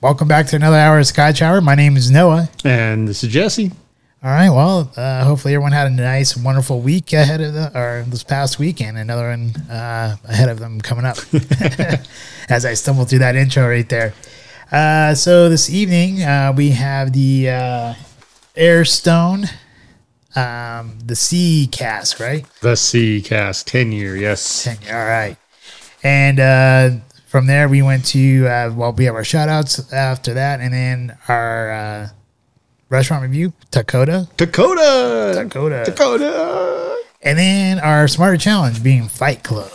Welcome back to another hour of Scotch Hour. My name is Noah. And this is Jesse. All right. Well, uh, hopefully everyone had a nice, wonderful week ahead of the, or this past weekend. Another one uh, ahead of them coming up. As I stumble through that intro right there. Uh, so this evening uh, we have the uh, Aerstone, um, the Sea Cask, right? The Sea Cask, 10 year, yes. 10 year. All right. And uh, from there we went to uh, well we have our shout outs after that and then our uh, restaurant review Dakota Dakota! Dakota Dakota! and then our smarter challenge being Fight Club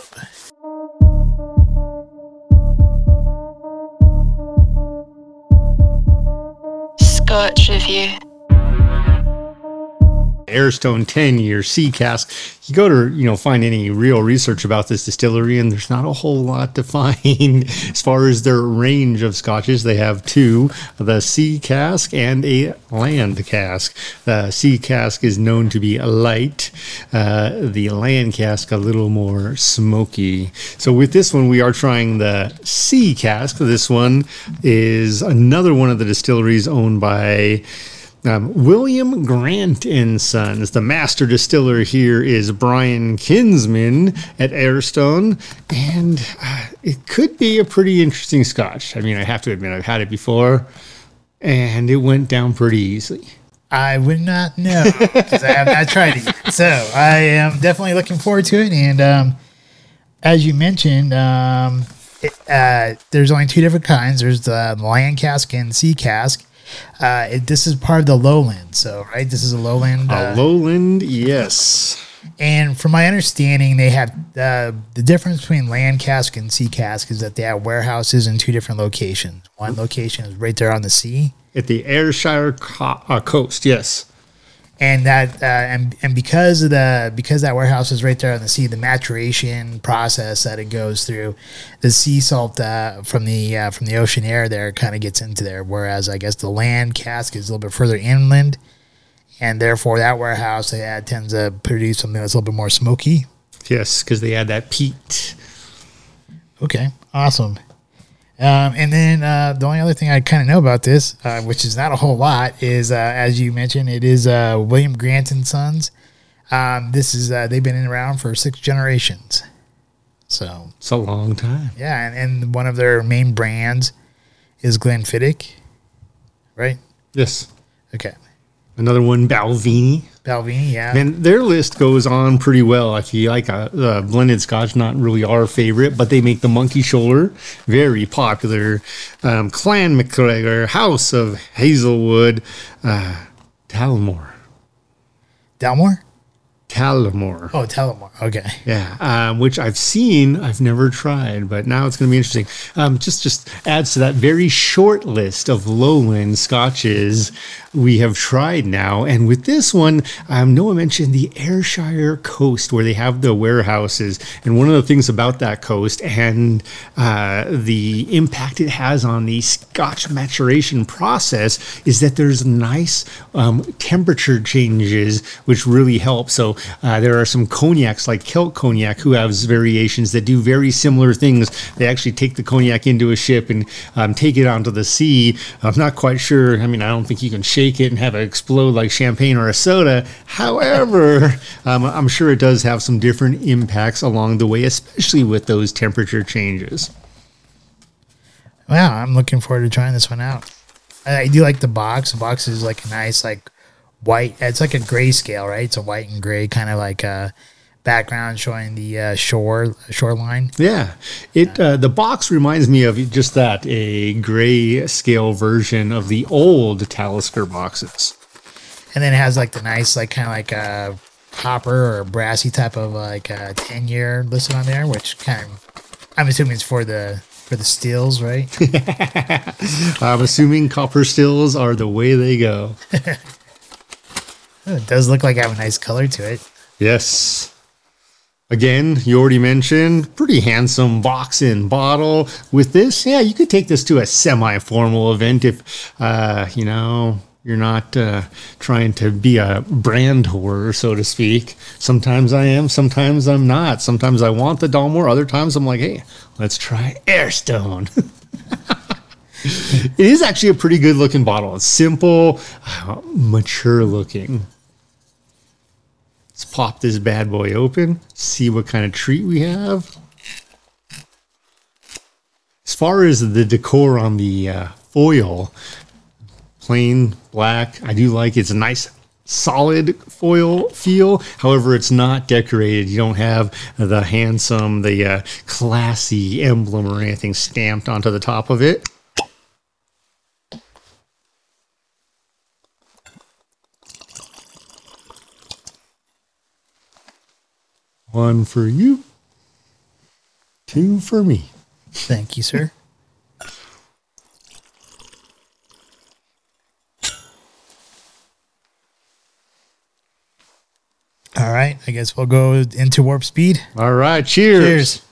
Scotch review. Aerstone 10 year sea cask. You go to, you know, find any real research about this distillery, and there's not a whole lot to find as far as their range of scotches. They have two the sea cask and a land cask. The sea cask is known to be light, uh, the land cask a little more smoky. So, with this one, we are trying the sea cask. This one is another one of the distilleries owned by. Um, William Grant and Sons. The master distiller here is Brian Kinsman at Aerstone, and uh, it could be a pretty interesting scotch. I mean, I have to admit, I've had it before, and it went down pretty easily. I would not know because I have not tried it. So I am definitely looking forward to it. And um, as you mentioned, um, it, uh, there's only two different kinds. There's the land cask and sea cask. Uh, it, this is part of the lowland, so right. This is a lowland. A Uh, lowland, yes. and from my understanding, they have uh, the difference between land cask and sea cask is that they have warehouses in two different locations. One location is right there on the sea, At the Ayrshire co- uh, coast, yes. And that uh, and and because of the because that warehouse is right there on the sea, the maturation process that it goes through, the sea salt uh, from the uh, from the ocean air there kind of gets into there. Whereas I guess the land cask is a little bit further inland, and therefore that warehouse uh, tends to produce something that's a little bit more smoky. Yes, because they add that peat. Okay, awesome. Um, and then uh, the only other thing I kind of know about this, uh, which is not a whole lot, is uh, as you mentioned, it is uh, William Grant and Sons. Um, this is uh, they've been around for six generations. So It's a long time. yeah, and, and one of their main brands is Glenfiddich, right? Yes. Okay, Another one, Balvenie. Balvenie, yeah. And their list goes on pretty well. If you like a, a blended scotch, not really our favorite, but they make the Monkey Shoulder, very popular. Um, Clan McGregor, House of Hazelwood, uh, Talmore. Dalmore? Talmore. Oh, Tullamore. Okay. Yeah, um, which I've seen, I've never tried, but now it's going to be interesting. Um, just just adds to that very short list of lowland scotches we have tried now, and with this one, um, Noah mentioned the Ayrshire coast where they have the warehouses, and one of the things about that coast and uh, the impact it has on the Scotch maturation process is that there's nice um, temperature changes, which really help. So uh, there are some cognacs like Kelt cognac who has variations that do very similar things. They actually take the cognac into a ship and um, take it onto the sea. I'm not quite sure. I mean, I don't think you can shake it and have it explode like champagne or a soda. However, um, I'm sure it does have some different impacts along the way, especially with those temperature changes. Wow, I'm looking forward to trying this one out. I, do like the box. The box is like a nice, like white. It's like a grayscale, right? It's a white and gray kind of like uh, background showing the uh, shore shoreline. Yeah, it uh, the box reminds me of just that a gray scale version of the old Talisker boxes. and then it has like the nice, like kind of like a copper or brassy type of like uh, ten year listed on there, which kind of I'm assuming it's for the for the steels, right? I'm assuming copper stills are the way they go. it does look like I have a nice color to it. Yes. Again, you already mentioned pretty handsome box and bottle. With this, yeah, you could take this to a semi-formal event if, uh, you know, you're not uh, trying to be a brand whore, so to speak. Sometimes I am, sometimes I'm not. Sometimes I want the Dalmore, other times I'm like, hey, let's try Aerstone. it is actually a pretty good looking bottle. It's simple, uh, mature looking. Let's pop this bad boy open, see what kind of treat we have. As far as the decor on the uh, foil, plain black. I do like it's a nice solid foil feel. However, it's not decorated. You don't have the handsome, the uh, classy emblem or anything stamped onto the top of it. One for you, two for me. Thank you, sir. All right, I guess we'll go into warp speed. All right, cheers. Cheers.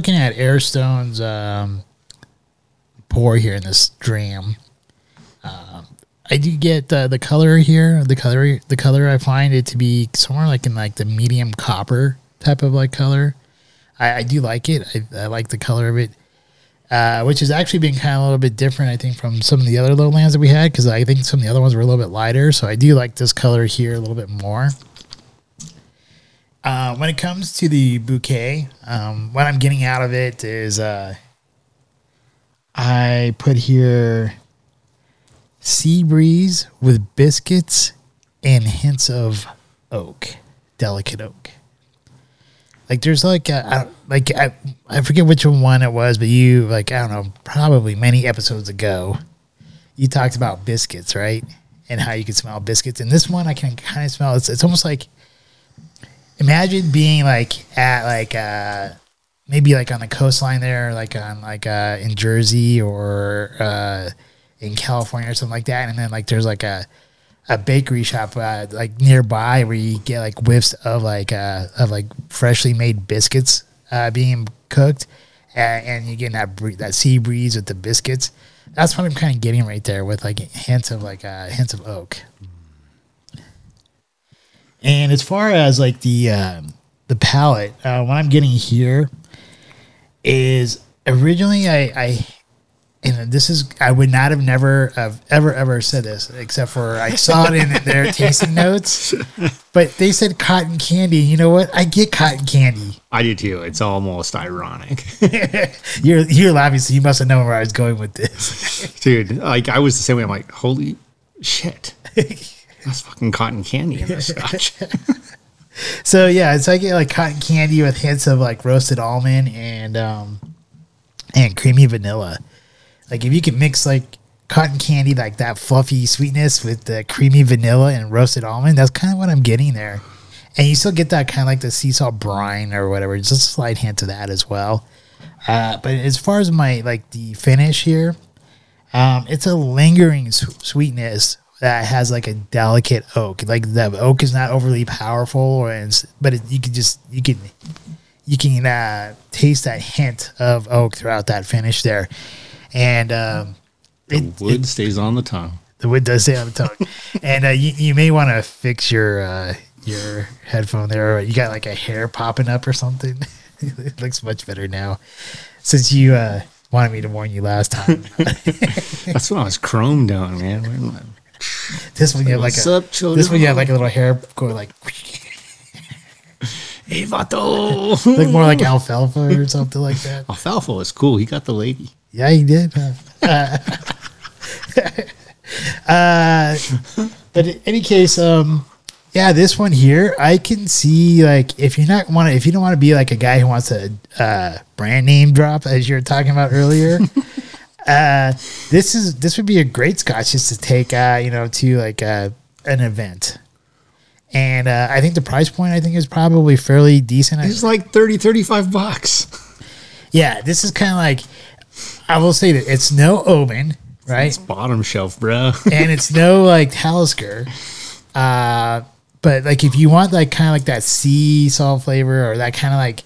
Looking at Aerstone's um, pour here in this dram, um, I do get uh, the color here. The color, the color, I find it to be somewhere like in like the medium copper type of like color. I, I do like it. I, I like the color of it, uh, which has actually been kind of a little bit different, I think, from some of the other lowlands that we had because I think some of the other ones were a little bit lighter. So I do like this color here a little bit more. Uh, when it comes to the bouquet, um, what I'm getting out of it is uh, I put here sea breeze with biscuits and hints of oak, delicate oak. Like there's like a, I like I, I forget which one it was, but you like I don't know, probably many episodes ago, you talked about biscuits, right? And how you can smell biscuits. And this one I can kind of smell. It's it's almost like imagine being like at like uh maybe like on the coastline there, like on like uh in Jersey or uh in California or something like that, and then like there's like a a bakery shop uh, like nearby where you get like whiffs of like uh of like freshly made biscuits uh being cooked, and, and you get that bree- that sea breeze with the biscuits. That's what I'm kind of getting right there with like hints of like uh hints of oak. And as far as like the um the palette, uh, what I'm getting here is originally I, I and this is I would not have never have ever ever said this except for I saw it in their tasting notes, but they said cotton candy. You know what? I get cotton candy. I do too. It's almost ironic. You're you're laughing, so you must have known where I was going with this. Dude, like I was the same way. I'm like, holy shit. That's fucking cotton candy in this scotch. So yeah, it's like like cotton candy with hints of like roasted almond and um and creamy vanilla. Like if you can mix like cotton candy like that fluffy sweetness with the creamy vanilla and roasted almond, that's kind of what I'm getting there. And you still get that kind of like the sea salt brine or whatever, just a slight hint of that as well. Uh, but as far as my like the finish here, um, it's a lingering su- sweetness that has like a delicate oak. Like the oak is not overly powerful, or but it, you can just you can you can uh, taste that hint of oak throughout that finish there, and um, it, The wood stays on the tongue. the wood does stay on the tongue, and uh, you, you may want to fix your uh, your headphone there. You got like a hair popping up or something. it looks much better now since you uh, wanted me to warn you last time. That's what I was chrome down, man. Where am I? this one you have like What's a up, children? this one you have like a little hair going like Hey, Vato. like more like alfalfa or something like that. Alfalfa is cool. He got the lady. Yeah, he did. huh? uh, but in any case, um, yeah, this one here, I can see like if you're not want to, if you don't want to be like a guy who wants a uh, brand name drop as you were talking about earlier. Uh, this is this would be a great scotch just to take, uh, you know, to like uh, an event. And uh, I think the price point I think is probably fairly decent. I- It's like 30, 35 bucks. yeah, this is kind of like I will say that it's no Omen, right? It's bottom shelf, bro. and it's no like Talisker. Uh, but like if you want like kind of like that sea salt flavor or that kind of like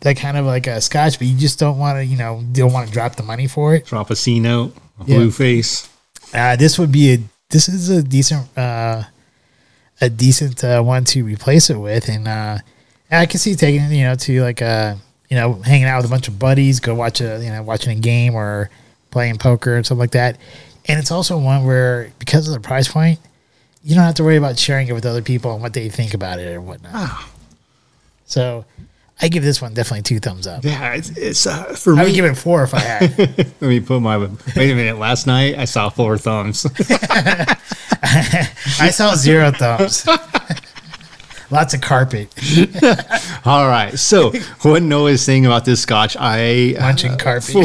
that kind of like a scotch, but you just don't want to, you know, don't want to drop the money for it. Drop a C note, a Yeah. blue face. Uh, this would be a this is a decent uh, a decent uh, one to replace it with, and uh, I can see taking it, you know, to like uh, you know, hanging out with a bunch of buddies, go watch a you know, watching a game or playing poker and stuff like that. And it's also one where because of the price point, you don't have to worry about sharing it with other people and what they think about it or whatnot. So, I give this one definitely two thumbs up. Yeah, it's, it's uh, for me. I would give it four if I had. let me put my. Wait a minute. Last night I saw four thumbs. I saw zero thumbs. Lots of carpet, All right. So what Noah's saying about this Scotch, I munching carpet.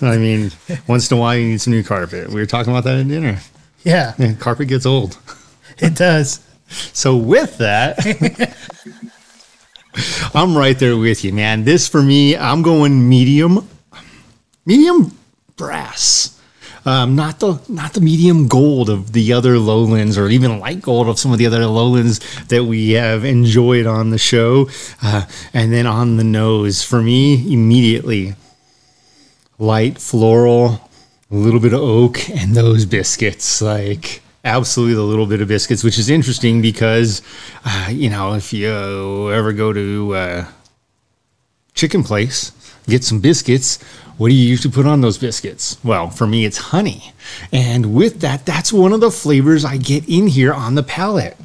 I mean, once in a while you need some new carpet. We were talking about that at dinner. Yeah, Yeah, carpet gets old. it does. So with that, I'm right there with you, man. This for me, I'm going medium, medium brass. Um, not the not the medium gold of the other lowlands, or even light gold of some of the other lowlands that we have enjoyed on the show. Uh, and then on the nose, for me, immediately light floral, a little bit of oak, and those biscuits. Like absolutely the little bit of biscuits, which is interesting because, uh, you know, if you ever go to uh, chicken place, get some biscuits. What do you usually put on those biscuits? Well, for me, it's honey. And with that, that's one of the flavors I get in here on the palate.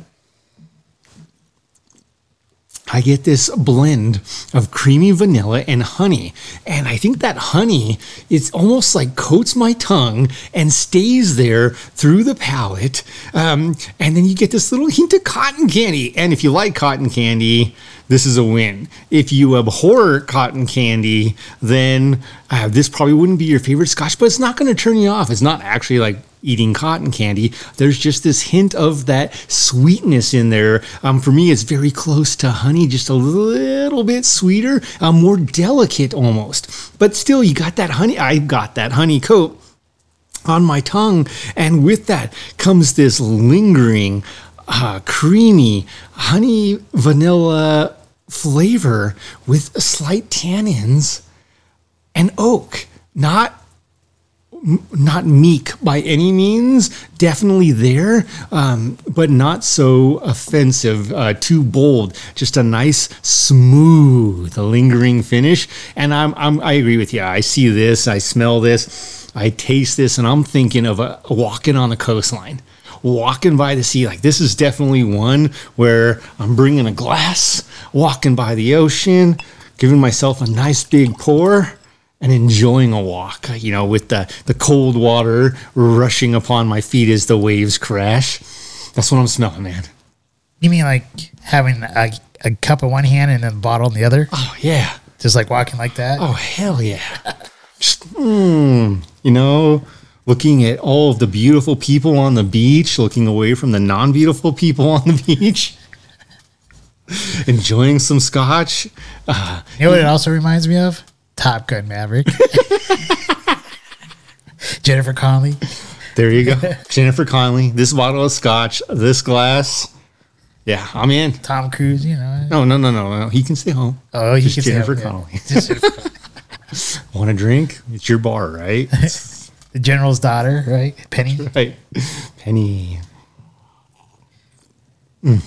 I get this blend of creamy vanilla and honey. And I think that honey, it's almost like coats my tongue and stays there through the palate. Um, and then you get this little hint of cotton candy. And if you like cotton candy, this is a win. If you abhor cotton candy, then uh, this probably wouldn't be your favorite scotch, but it's not going to turn you off. It's not actually like eating cotton candy. There's just this hint of that sweetness in there. Um, for me, it's very close to honey, just a little bit sweeter, uh, more delicate almost. But still, you got that honey. I got that honey coat on my tongue. And with that comes this lingering, uh, creamy honey vanilla flavor with slight tannins and oak. Not not meek by any means, definitely there, um, but not so offensive, uh, too bold. Just a nice, smooth, lingering finish. And I'm, I'm, I agree with you. I see this, I smell this, I taste this, and I'm thinking of a, walking on the coastline. Walking by the sea, like this is definitely one where I'm bringing a glass, walking by the ocean, giving myself a nice big pour and enjoying a walk, you know, with the, the cold water rushing upon my feet as the waves crash. That's what I'm smelling, man. You mean like having a, a cup in one hand and a bottle in the other? Oh, yeah. Just like walking like that? Oh, hell yeah. Just, mm, you know, looking at all of the beautiful people on the beach, looking away from the non beautiful people on the beach, enjoying some scotch. Uh, You know what it also reminds me of? Top Gun Maverick. Jennifer Connelly. there you go. Jennifer Connelly, this bottle of scotch, this glass. Yeah, I'm in. Tom Cruise, you know. No, no, no, no, no. He can stay home. Oh, he Just can Jennifer that, yeah. Connelly. Connelly. Want a drink? It's your bar, right? the general's daughter, right? Penny. right. Penny. Mm.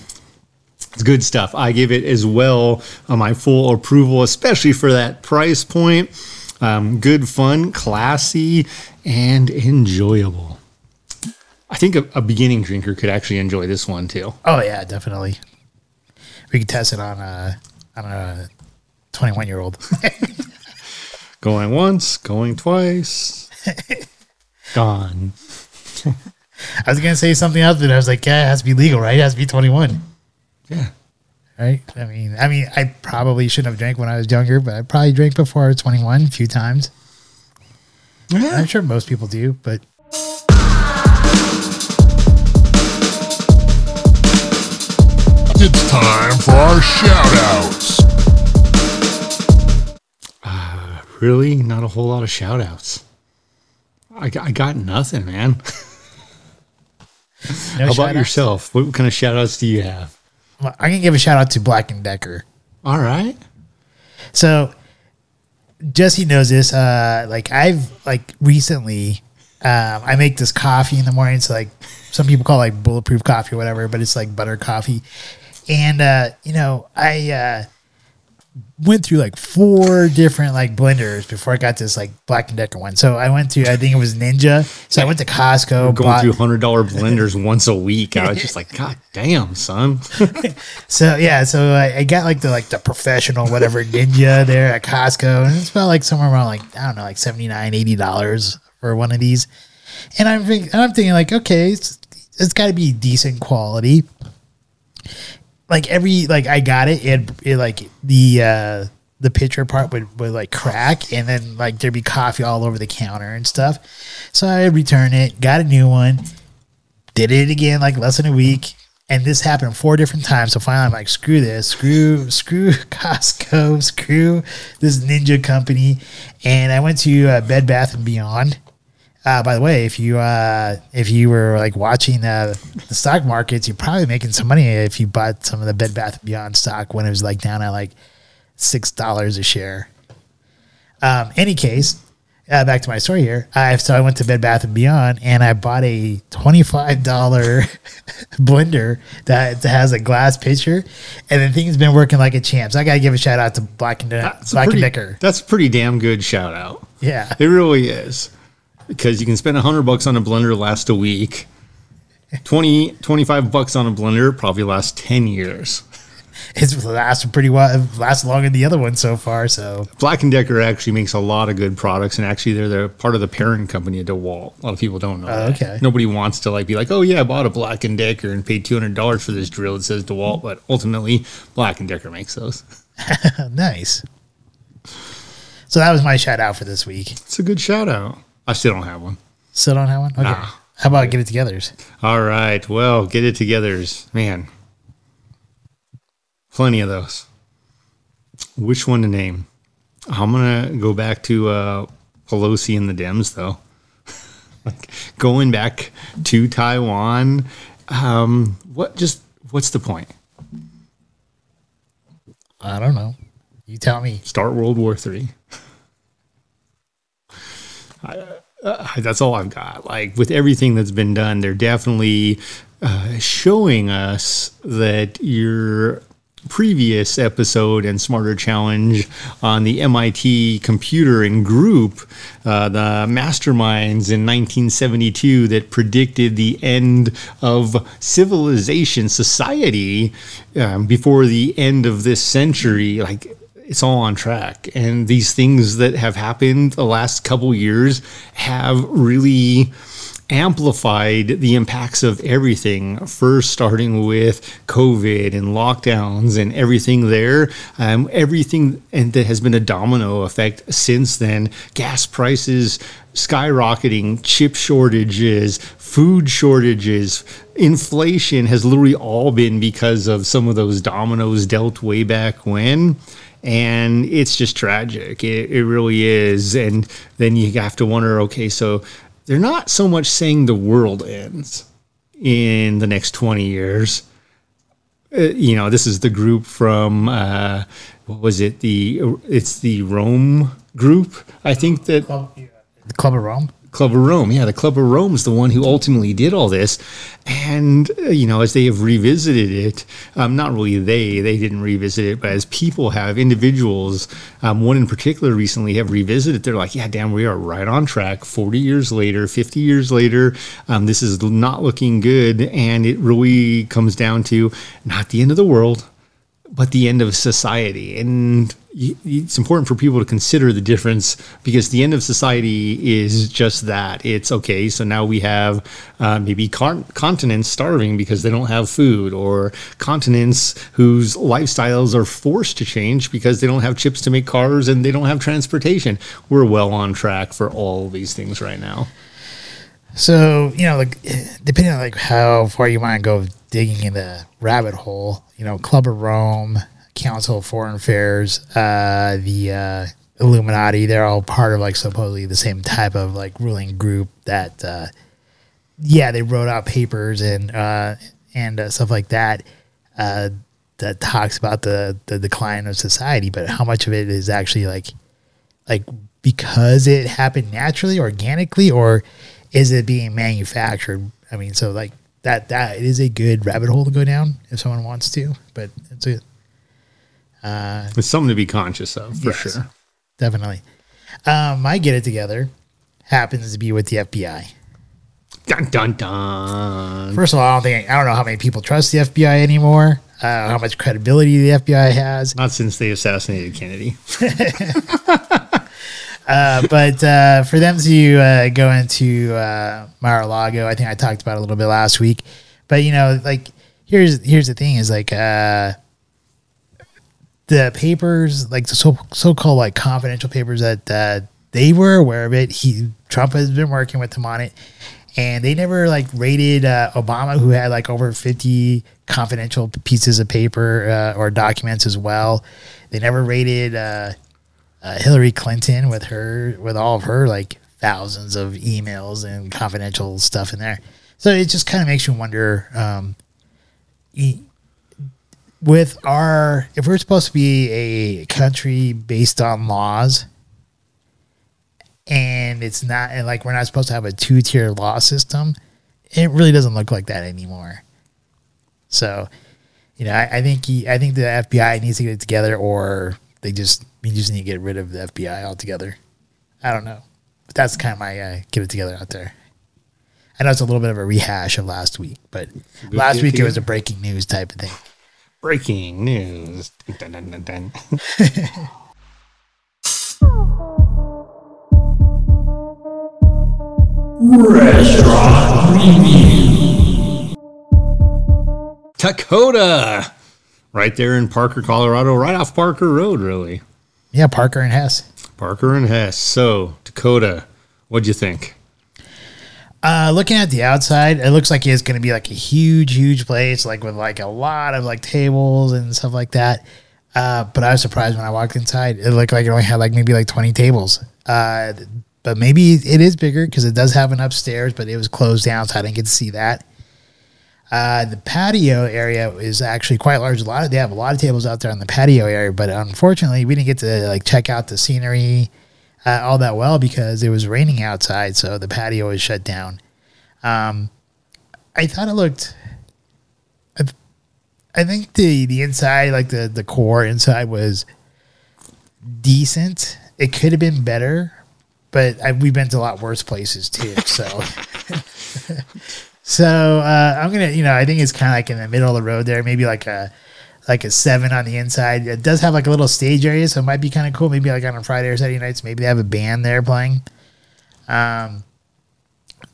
It's good stuff. I give it as well uh, my full approval, especially for that price point. Um, good fun, classy, and enjoyable. I think a, a beginning drinker could actually enjoy this one too. Oh yeah, definitely. We could test it on a on a twenty one year old. Going once, going twice, gone. I was gonna say something else, but I was like, yeah, it has to be legal, right? It has to be twenty one. Yeah. Right? I mean I mean I probably shouldn't have drank when I was younger, but I probably drank before I was twenty one a few times. Yeah. I'm sure most people do, but It's time for our shout outs. Uh, really, not a whole lot of shout outs. I got, I got nothing, man. no How about shout-outs? yourself? What kind of shout outs do you have? Well, I'm give a shout out to Black and Decker. All right. So Jesse knows this. Uh, like I've like recently, um, I make this coffee in the morning. So like some people call it like bulletproof coffee or whatever, but it's like butter coffee. And uh, you know, I uh, went through like four different like blenders before I got this like Black and Decker one. So I went to I think it was Ninja. So I went to Costco. Going bought- through hundred dollar blenders once a week. I was just like, God damn, son. So yeah, so I, I got like the like the professional whatever Ninja there at Costco, and it's about like somewhere around like I don't know like 79 dollars for one of these, and I'm think, I'm thinking like okay, it's it's got to be decent quality. Like every like I got it, it, it like the uh the pitcher part would, would like crack and then like there'd be coffee all over the counter and stuff. So I returned it, got a new one, did it again like less than a week and this happened four different times. So finally i'm like screw this. Screw screw costco. Screw this ninja company. And i went to uh, bed bath and beyond uh, by the way if you uh, if you were like watching uh, the stock markets you're probably making some money if you bought some of the bed bath beyond stock when it was like down at like six dollars a share um, any case, uh, back to my story here. I so I went to Bed Bath and Beyond and I bought a twenty five dollar blender that has a glass pitcher, and the thing's been working like a champ. So I gotta give a shout out to Black and That's Black pretty, and Decker. That's a pretty damn good shout out. Yeah, It really is. Because you can spend a hundred bucks on a blender last a week. 20, 25 bucks on a blender probably last 10 years. it's lasted pretty well. Lasts longer than the other one so far. So Black and Decker actually makes a lot of good products, and actually they're the part of the parent company of DeWalt. A lot of people don't know. Oh, that. okay. Nobody wants to like be like, oh yeah, I bought a Black and Decker and paid two hundred dollars for this drill that says DeWalt, but ultimately Black and Decker makes those. nice. So that was my shout out for this week. It's a good shout out. I still don't have one. Still don't have one. Okay. Nah. How about get it together's? All right, well, get it together's man. Plenty of those. Which one to name? I'm gonna go back to uh, Pelosi and the Dems, though. like going back to Taiwan. Um, what? Just what's the point? I don't know. You tell me. Start World War Three. I, uh, that's all I've got. Like with everything that's been done, they're definitely uh, showing us that your previous episode and smarter challenge on the MIT computer and group, uh, the masterminds in 1972 that predicted the end of civilization, society um, before the end of this century, like it's all on track. And these things that have happened the last couple years have really amplified the impacts of everything. First, starting with COVID and lockdowns and everything there, um, everything, and that has been a domino effect since then. Gas prices skyrocketing, chip shortages, food shortages, inflation has literally all been because of some of those dominoes dealt way back when and it's just tragic. It, it really is. And then you have to wonder okay, so they're not so much saying the world ends in the next 20 years. Uh, you know, this is the group from, uh, what was it? The It's the Rome group. I think that The Club of Rome. Club of Rome. Yeah, the Club of Rome is the one who ultimately did all this. And, uh, you know, as they have revisited it, um, not really they, they didn't revisit it, but as people have, individuals, um, one in particular recently have revisited, they're like, yeah, damn, we are right on track 40 years later, 50 years later. Um, this is not looking good. And it really comes down to not the end of the world, but the end of society. And it's important for people to consider the difference because the end of society is just that. It's okay. So now we have uh, maybe con- continents starving because they don't have food, or continents whose lifestyles are forced to change because they don't have chips to make cars and they don't have transportation. We're well on track for all these things right now. So you know, like depending on like how far you want to go digging in the rabbit hole, you know, Club of Rome, Council of Foreign Affairs, uh, the uh, Illuminati, they're all part of like supposedly the same type of like ruling group that, uh, yeah, they wrote out papers and uh, and uh, stuff like that. Uh, that talks about the the decline of society, but how much of it is actually like like because it happened naturally, organically, or is it being manufactured? I mean, so like that that is a good rabbit hole to go down if someone wants to, but it's a It's something to be conscious of for Yes. sure. definitely. Um, my get it together happens to be with the FBI. Dun dun dun. First of all, I don't think I don't know how many people trust the FBI anymore. Uh, how much credibility the FBI has, Not since they assassinated Kennedy. uh, but uh, for them to uh, go into uh, Mar-a-Lago, I think I talked about a little bit last week. But you know, like here's here's the thing: is like uh, the papers, like the so so called like confidential papers that they were aware of it. He Trump has been working with them on it, and they never like rated Obama, who had like over fifty confidential pieces of paper or documents as well. They never rated uh, Hillary Clinton with her with all of her like thousands of emails and confidential stuff in there. So it just kind of makes you wonder. Um, e- with our if we're supposed to be a country based on laws and it's not and like we're not supposed to have a two-tier law system it really doesn't look like that anymore so you know i, I think he, i think the fbi needs to get it together or they just we just need to get rid of the fbi altogether. I don't know. But that's kind of my uh, get it together out there. I know it's a little bit of a rehash of last week but last week it was a breaking news type of thing. Breaking news. Dun, dun, dun, dun. Dakota, right there in Parker, Colorado, right off Parker Road, really. yeah parker and hess Parker and Hess. So, Dakota, what'd you think? Uh, looking at the outside, it looks like it's going to be like a huge, huge place, like with like a lot of like tables and stuff like that. Uh, but I was surprised when I walked inside. It looked like it only had like maybe like 20 tables. Uh, but maybe it is bigger because it does have an upstairs, but it was closed down, so I didn't get to see that. Uh, the patio area is actually quite large. A lot of they have a lot of tables out there on the patio area, but unfortunately, we didn't get to like check out the scenery uh, all that well because it was raining outside, so the patio was shut down. Um, I thought it looked. I, I think the the inside, like the the core inside, was decent. It could have been better, but I, we've been to a lot worse places too. So. So uh, I'm gonna, you know, I think it's kind of like in the middle of the road there, maybe like a like a seven on the inside. It does have like a little stage area, so it might be kind of cool. Maybe like on a Friday or Saturday nights, maybe they have a band there playing. Um,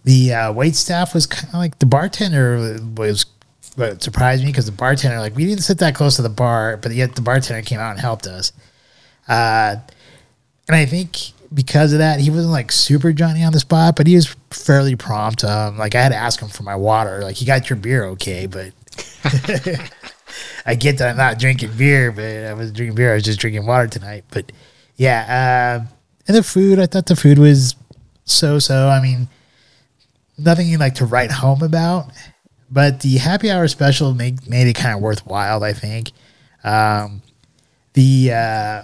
the uh, wait staff was kind of like the bartender was what surprised me because the bartender like we didn't sit that close to the bar, but yet the bartender came out and helped us. Uh, and I think because of that, he wasn't like super Johnny on the spot, but he was fairly prompt. Um, like I had to ask him for my water. Like, he got your beer, okay? But I get that I'm not drinking beer, but I was drinking beer. I was just drinking water tonight. But yeah, uh, and the food, I thought the food was so so. I mean, nothing you like to write home about, but the happy hour special made made it kind of worthwhile. I think. Um, the uh,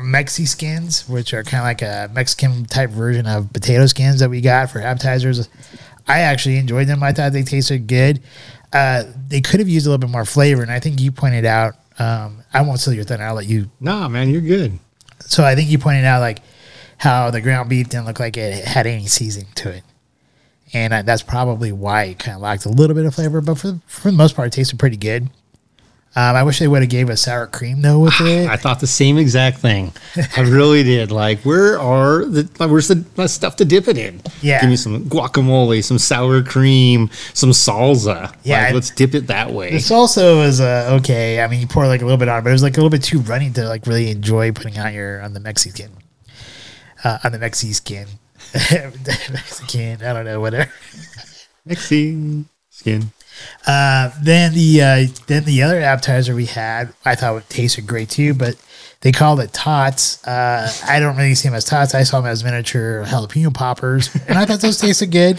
Mexi skins, which are kind of like a Mexican type version of potato skins that we got for appetizers. I actually enjoyed them. I thought they tasted good. Uh, they could have used a little bit more flavor, and I think you pointed out. Um, I won't steal your thunder. I'll let you. Nah, man, you're good. So I think you pointed out like how the ground beef didn't look like it had any seasoning to it, and uh, that's probably why it kind of lacked a little bit of flavor. But for for the most part, it tasted pretty good. Um, I wish they would have gave us sour cream though with it. I thought the same exact thing. I really did. Like, where are the like, where's the the stuff to dip it in? Yeah. give me some guacamole, some sour cream, some salsa. Yeah, like, let's dip it that way. The salsa was uh, okay. I mean, you pour like a little bit on, but it was like a little bit too runny to like really enjoy putting on your on the Mexican, uh, on the Mexican, skin. Mexican. I don't know, whatever. Mixing skin. Uh, then the uh, then the other appetizer we had, I thought it tasted great too, but they called it tots. Uh, I don't really see them as tots. I saw them as miniature jalapeno poppers, and I thought those tasted good.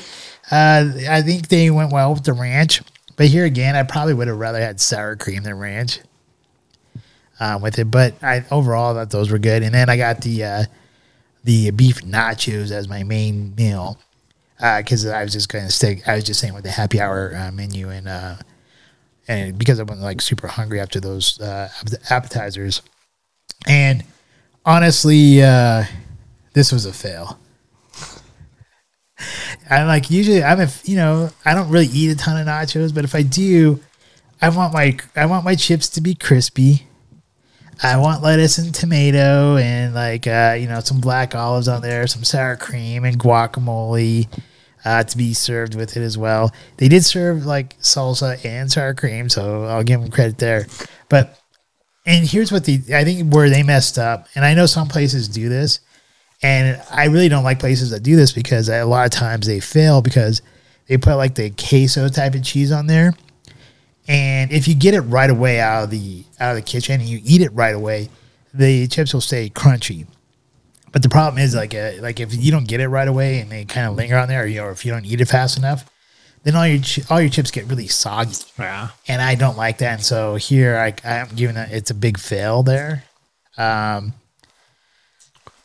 Uh, I think they went well with the ranch, but here again, I probably would have rather had sour cream than ranch. um, with it. But I overall thought those were good. And then I got the uh, the beef nachos as my main meal because I was just going to stick. I was just saying with the happy hour uh, menu and uh, and because I wasn't like super hungry after those uh, appetizers. And honestly, uh, this was a fail. I like usually I'm a you know I don't really eat a ton of nachos, but if I do, I want my I want my chips to be crispy. I want lettuce and tomato and like uh, you know some black olives on there, some sour cream and guacamole uh, to be served with it as well. They did serve like salsa and sour cream, so I'll give them credit there. But and here's what the I think where they messed up, and I know some places do this, and I really don't like places that do this because a lot of times they fail because they put like the queso type of cheese on there, and if you get it right away out of the out of the kitchen and you eat it right away, the chips will stay crunchy. But the problem is like uh, like if you don't get it right away and they kind of linger on there, or, you know, or if you don't eat it fast enough, then all your all your chips get really soggy. Yeah. And I don't like that. And so here I I'm giving it it's a big fail there. Um,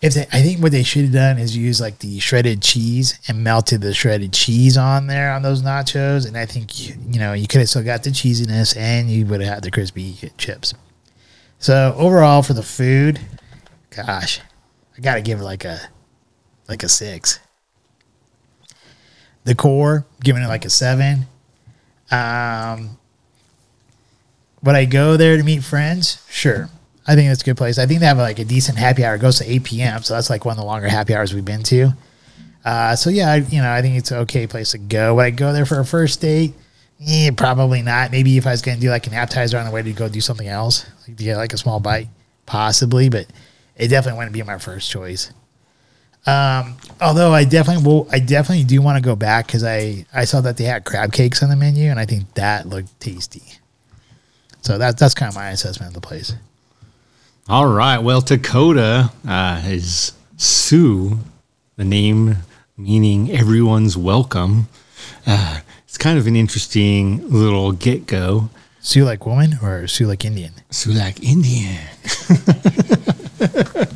if they, I think what they should have done is use like the shredded cheese and melted the shredded cheese on there on those nachos, and I think you, you know you could have still got the cheesiness and you would have had the crispy chips. So overall for the food, gosh, I gotta give it like a like a six. The core, giving it like a seven. Um, would I go there to meet friends? Sure. I think that's a good place. I think they have like a decent happy hour. It goes to 8 p.m. So that's like one of the longer happy hours we've been to. Uh, so yeah, I, you know, I think it's an okay place to go. Would I go there for a first date? Eh, probably not. Maybe if I was going to do like an appetizer on the way to go do something else, like get like a small bite, possibly. But it definitely wouldn't be my first choice. Um, although I definitely will, I definitely do want to go back because I I saw that they had crab cakes on the menu, and I think that looked tasty. So that that's kind of my assessment of the place. All right. Well, Dakota uh, is Sue, the name meaning everyone's welcome. Uh, it's kind of an interesting little get go. Sioux like woman or Sioux like Indian? Sioux like Indian.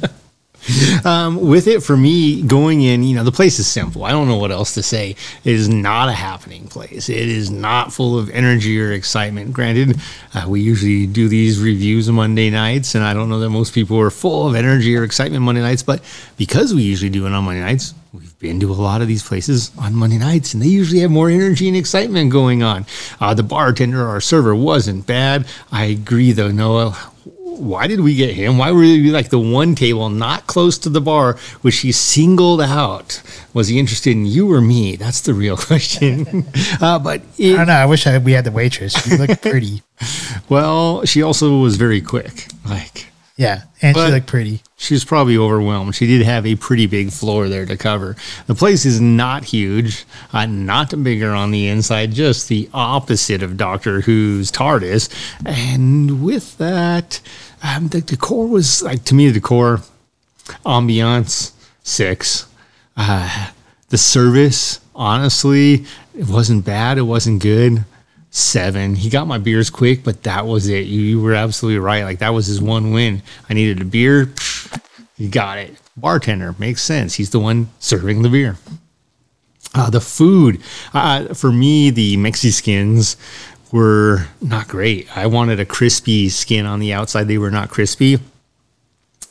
um, with it for me going in, you know, the place is simple. I don't know what else to say. It is not a happening place. It is not full of energy or excitement. Granted, uh, we usually do these reviews Monday nights, and I don't know that most people are full of energy or excitement Monday nights, but because we usually do it on Monday nights, we've been to a lot of these places on Monday nights, and they usually have more energy and excitement going on. Uh, the bartender, our server, wasn't bad. I agree, though, Noah why did we get him? Why were we like the one table not close to the bar, which he singled out? Was he interested in you or me? That's the real question. uh, but it, I don't know. I wish I, we had the waitress. She looked pretty. well, she also was very quick. Like, yeah, and But- she looked pretty. she was probably overwhelmed. She did have a pretty big floor there to cover. The place is not huge, uh, not bigger on the inside, just the opposite of Doctor Who's TARDIS. And with that, um, the decor was like to me, the decor, ambiance six. Uh, the service, honestly, it wasn't bad. It wasn't good. Seven. He got my beers quick, but that was it. You, you were absolutely right. Like that was his one win. I needed a beer. You got it. Bartender makes sense. He's the one serving the beer. Uh, the food, uh, for me, the Mexi skins were not great. I wanted a crispy skin on the outside. They were not crispy.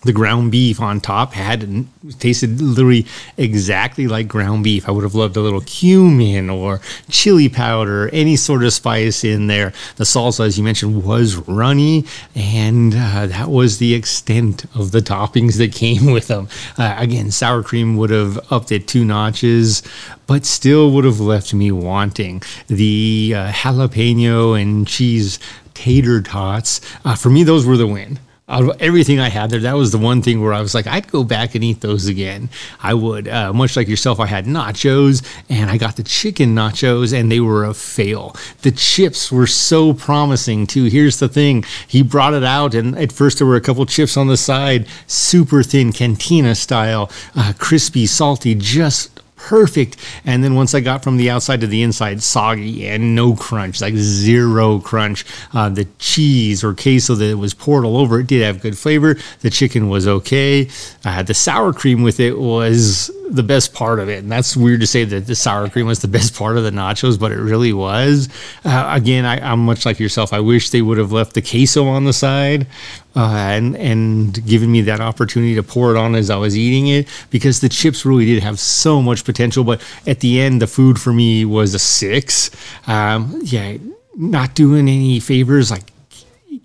The ground beef on top had tasted literally exactly like ground beef. I would have loved a little cumin or chili powder, any sort of spice in there. The salsa, as you mentioned, was runny, and uh, that was the extent of the toppings that came with them. Uh, again, sour cream would have upped it two notches, but still would have left me wanting. The uh, jalapeno and cheese tater tots, uh, for me, those were the win out of everything I had there, that was the one thing where I was like, I'd go back and eat those again. I would. Uh, much like yourself, I had nachos and I got the chicken nachos and they were a fail. The chips were so promising too. Here's the thing he brought it out, and at first there were a couple chips on the side, super thin cantina style, uh, crispy, salty, just perfect. And then once I got from the outside to the inside, soggy and no crunch, like zero crunch. Uh, the cheese or queso that was poured all over it did have good flavor. The chicken was okay. Uh, the sour cream with it was the best part of it. And that's weird to say that the sour cream was the best part of the nachos, but it really was. Uh, again, I, am much like yourself. I wish they would have left the queso on the side and and giving me that opportunity to pour it on as I was eating it because the chips really did have so much potential. But at the end, the food for me was a six. Um, yeah, not doing any favors like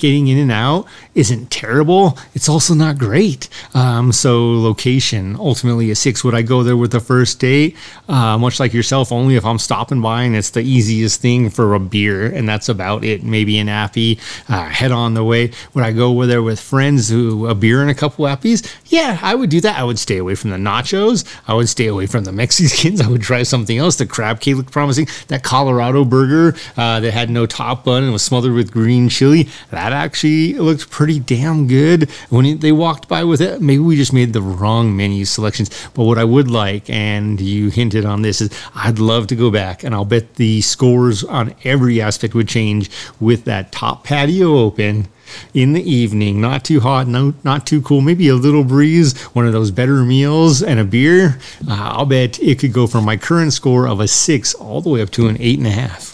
getting in and out isn't terrible. It's also not great. Um, so location, ultimately a six. Would I go there with the first date? Uh, much like yourself, only if I'm stopping by and it's the easiest thing for a beer, and that's about it. Maybe an appy, uh, head on the way. Would I go over there with friends who a beer and a couple appies? Yeah, I would do that. I would stay away from the nachos. I would stay away from the Mexicans. I would try something else. The crab cake looked promising. That Colorado burger uh, that had no top bun and was smothered with green chili. That actually looked pretty damn good when they walked by with it. Maybe we just made the wrong menu selections. But what I would like, and you hinted on this, is I'd love to go back and I'll bet the scores on every aspect would change with that top patio open in the evening, not too hot, no, not too cool, maybe a little breeze, one of those better meals and a beer. Uh, I'll bet it could go from my current score of a six all the way up to an eight and a half.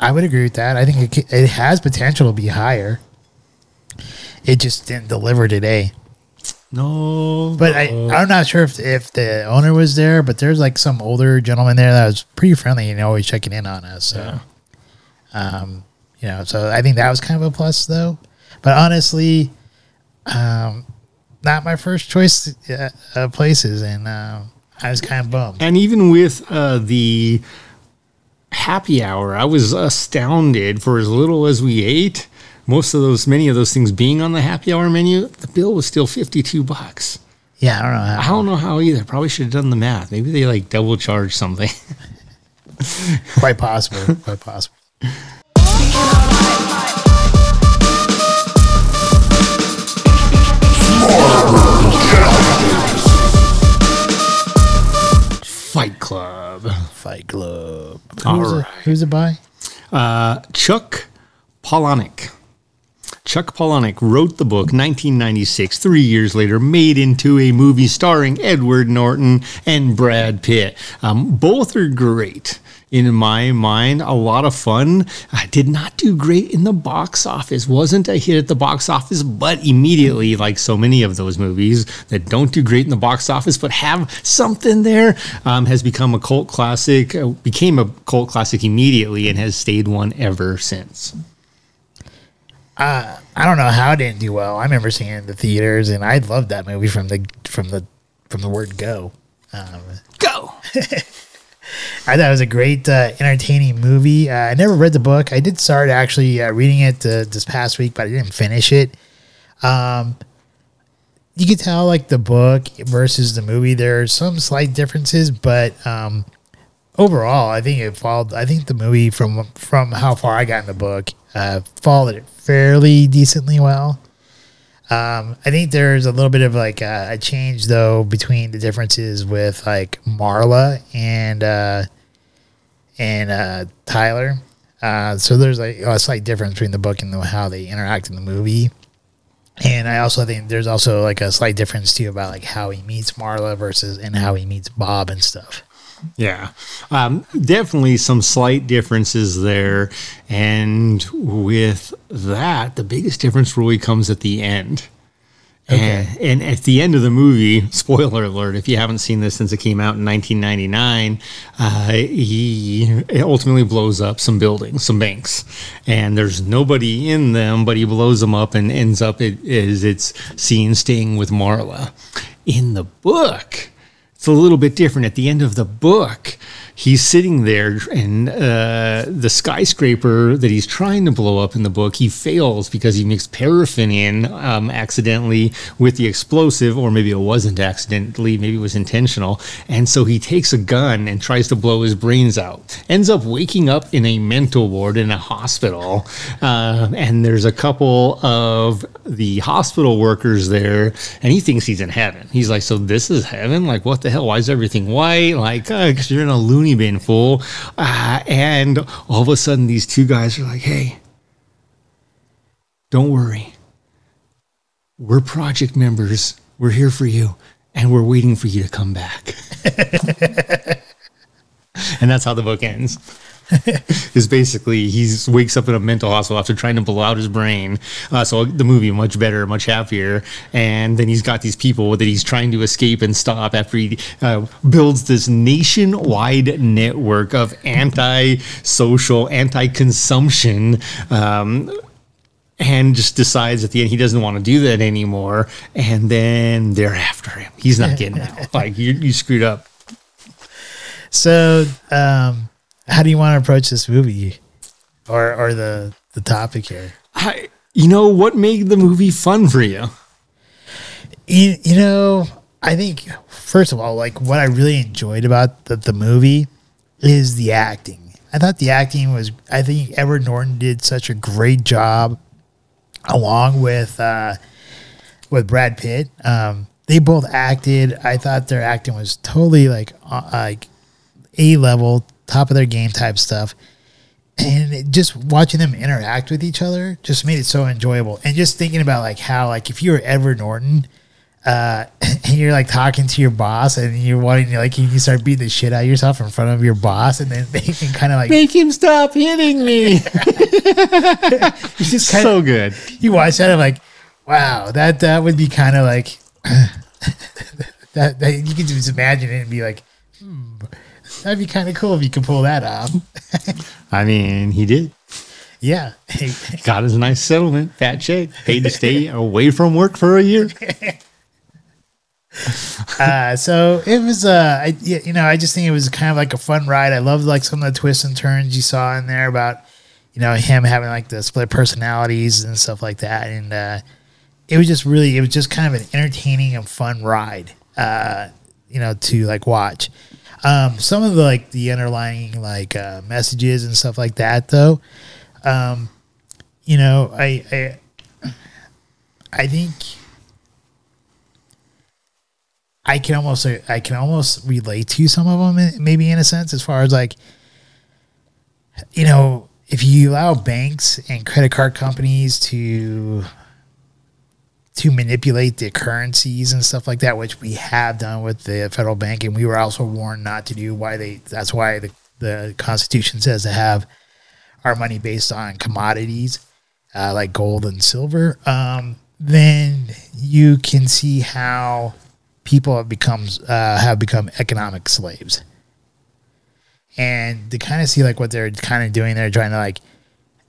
I would agree with that. I think it, it has potential to be higher. It just didn't deliver today. No, but I, I'm not sure if if the owner was there, but there's like some older gentleman there that was pretty friendly and always checking in on us. So, yeah. um, you know, so I think that was kind of a plus though. But honestly, um, not my first choice uh, uh, places, and uh, I was kind of bummed. And even with uh, the happy hour, I was astounded for as little as we ate. Most of those, many of those things being on the happy hour menu, the bill was still fifty-two bucks. Yeah, I don't know. How. I don't know how either. Probably should have done the math. Maybe they like double charge something. quite possible. Quite possible. Fight Club. Fight Club. All who's, right. it, who's it by? Uh, Chuck Palahniuk. Chuck Palahniuk wrote the book 1996. Three years later, made into a movie starring Edward Norton and Brad Pitt. Um, both are great in my mind. A lot of fun. I did not do great in the box office. Wasn't a hit at the box office, but immediately, like so many of those movies that don't do great in the box office, but have something there, um, has become a cult classic. Uh, became a cult classic immediately and has stayed one ever since. Uh, I don't know how it didn't do well. I remember seeing it in the theaters, and I loved that movie from the from the from the word go. Um, go. I thought it was a great, uh, entertaining movie. Uh, I never read the book. I did start actually uh, reading it uh, this past week, but I didn't finish it. Um, you could tell like the book versus the movie. There are some slight differences, but um, overall, I think it followed. I think the movie from from how far I got in the book uh, followed it fairly decently well. Um, I think there's a little bit of like a, a, change though between the differences with like Marla and uh, and uh, Tyler. Uh, so there's like a slight difference between the book and the, how they interact in the movie. And I also think there's also like a slight difference too about like how he meets Marla versus and how he meets Bob and stuff. Yeah, um, definitely some slight differences there. And with that, the biggest difference really comes at the end. Okay. And, and, at the end of the movie, spoiler alert, if you haven't seen this since it came out in 1999, uh, he ultimately blows up some buildings, some banks, and there's nobody in them, but he blows them up and ends up it, as it's seen staying with Marla. In the book, it's a little bit different. At the end of the book, he's sitting there, and uh, the skyscraper that he's trying to blow up in the book, he fails because he mixed paraffin in um, accidentally with the explosive, or maybe it wasn't accidentally, maybe it was intentional. And so he takes a gun and tries to blow his brains out. Ends up waking up in a mental ward in a hospital, uh, and there's a couple of the hospital workers there, and he thinks he's in heaven. He's like, "So this is heaven? Like what the?" hell? Why is everything white? Like, because you're in a loony bin, fool. Uh, and all of a sudden, these two guys are like, hey, don't worry. We're project members. We're here for you, and we're waiting for you to come back. and that's how the book ends. is basically he wakes up in a mental hospital after trying to blow out his brain. Uh, so the movie much better, much happier, and then he's got these people that he's trying to escape and stop after he uh, builds this nationwide network of anti-social, anti-consumption. Um, and just decides at the end he doesn't want to do that anymore, and then they're after him. He's not getting out. Like you, you screwed up. So, um, how do you want to approach this movie, or or the the topic here? I, you know what made the movie fun for you? You, you know, I think first of all, like what I really enjoyed about the, the movie is the acting. I thought the acting was. I think Edward Norton did such a great job, along with uh, with Brad Pitt. Um, they both acted. I thought their acting was totally like uh, like a level, top of their game type stuff. And it, just watching them interact with each other just made it so enjoyable. And just thinking about like how like if you were Edward Norton, uh, and you're like talking to your boss and you're wanting to like you start beating the shit out of yourself in front of your boss, and then they can kind of like Make him stop hitting me. you just kind so good. you watch that and like, wow, that that would be kind of like that, that you can just imagine it and be like, that'd be kind of cool if you could pull that off. I mean, he did. yeah, Got his nice settlement, fat check, paid to stay away from work for a year. uh, so it was uh, I, you know, I just think it was kind of like a fun ride. I loved like some of the twists and turns you saw in there about, you know, him having like the split personalities and stuff like that, and uh, it was just really, it was just kind of an entertaining and fun ride, uh, you know, to like watch. Um, some of the like the underlying like uh, messages and stuff like that, though, um, you know, I, I, I think I can almost I can almost relate to some of them, maybe in a sense, as far as like, you know, if you allow banks and credit card companies to to manipulate the currencies and stuff like that, which we have done with the federal bank, and we were also warned not to do. Why they? That's why the the Constitution says to have our money based on commodities uh, like gold and silver. Um, then you can see how people have become uh, have become economic slaves, and to kind of see like what they're kind of doing, they're trying to like.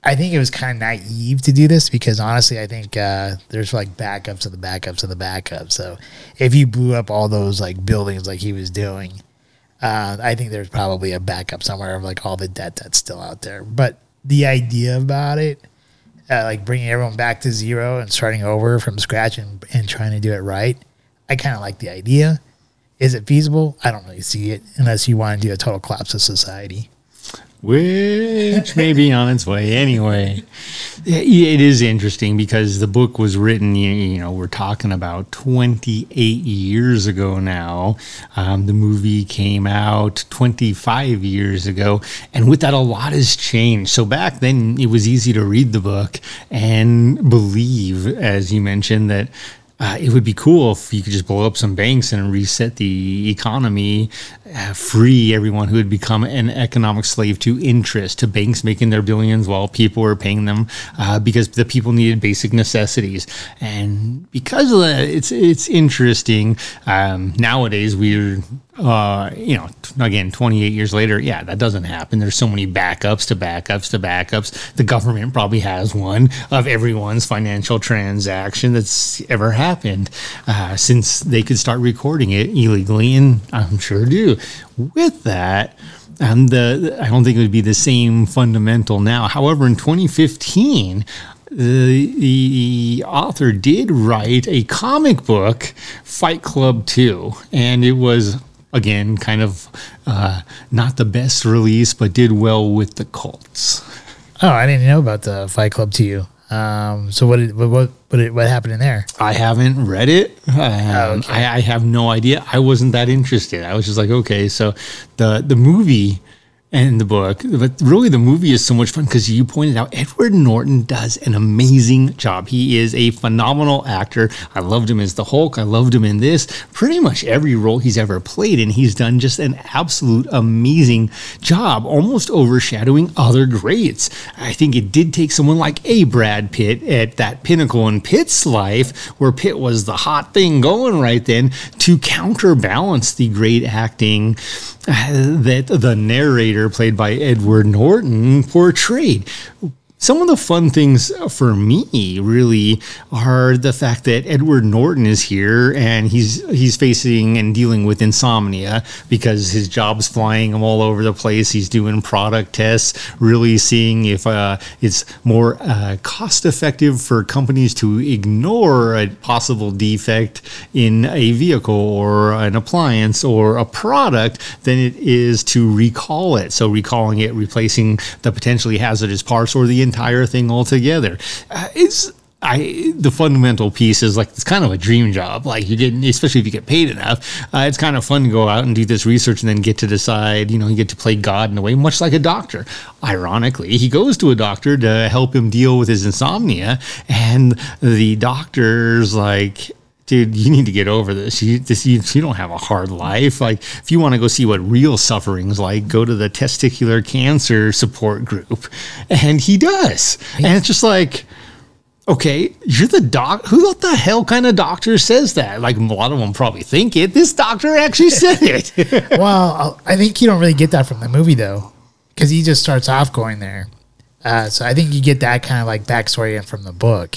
I think it was kind of naive to do this because honestly, I think uh, there's like backups of the backups of the backups. So if you blew up all those like buildings like he was doing, uh, I think there's probably a backup somewhere of like all the debt that's still out there. But the idea about it, uh, like bringing everyone back to zero and starting over from scratch and, and trying to do it right, I kind of like the idea. Is it feasible? I don't really see it unless you want to do a total collapse of society. Which may be on its way anyway. It is interesting because the book was written, you know, we're talking about 28 years ago now. Um, the movie came out 25 years ago. And with that, a lot has changed. So back then, it was easy to read the book and believe, as you mentioned, that uh, it would be cool if you could just blow up some banks and reset the economy, uh, free everyone who had become an economic slave to interest, to banks making their billions while people were paying them uh, because the people needed basic necessities. And because of that, it's it's interesting. Um, nowadays, we're uh, you know, again, 28 years later, yeah, that doesn't happen. There's so many backups to backups to backups. The government probably has one of everyone's financial transaction that's ever happened uh, since they could start recording it illegally, and I'm sure do. With that, um, the I don't think it would be the same fundamental now. However, in 2015, the, the author did write a comic book, Fight Club 2, and it was again kind of uh, not the best release, but did well with the cults. Oh, I didn't know about the Fight Club to you. Um, so what did what what what, what happened in there? I haven't read it. Um, okay. I, I have no idea. I wasn't that interested. I was just like, okay, so the the movie and the book, but really the movie is so much fun because you pointed out Edward Norton does an amazing job. He is a phenomenal actor. I loved him as the Hulk. I loved him in this. Pretty much every role he's ever played, and he's done just an absolute amazing job, almost overshadowing other greats. I think it did take someone like a Brad Pitt at that pinnacle in Pitt's life, where Pitt was the hot thing going right then, to counterbalance the great acting that the narrator, played by Edward Norton, portrayed. Some of the fun things for me really are the fact that Edward Norton is here and he's he's facing and dealing with insomnia because his job's flying him all over the place. He's doing product tests, really seeing if uh, it's more uh, cost effective for companies to ignore a possible defect in a vehicle or an appliance or a product than it is to recall it. So recalling it, replacing the potentially hazardous parts or the entire thing altogether. Uh, it's I the fundamental piece is like it's kind of a dream job. Like you get, especially if you get paid enough, uh, it's kind of fun to go out and do this research and then get to decide. You know, you get to play God in a way, much like a doctor. Ironically, he goes to a doctor to help him deal with his insomnia, and the doctor's like, dude, you need to get over this. You, this, you, you don't have a hard life. Like, if you want to go see what real suffering's like, go to the testicular cancer support group. And he does. And it's just like, okay, you're the doc. Who the hell kind of doctor says that? Like, a lot of them probably think it. This doctor actually said it. well, I think you don't really get that from the movie though, because he just starts off going there. Uh, so I think you get that kind of like backstory from the book.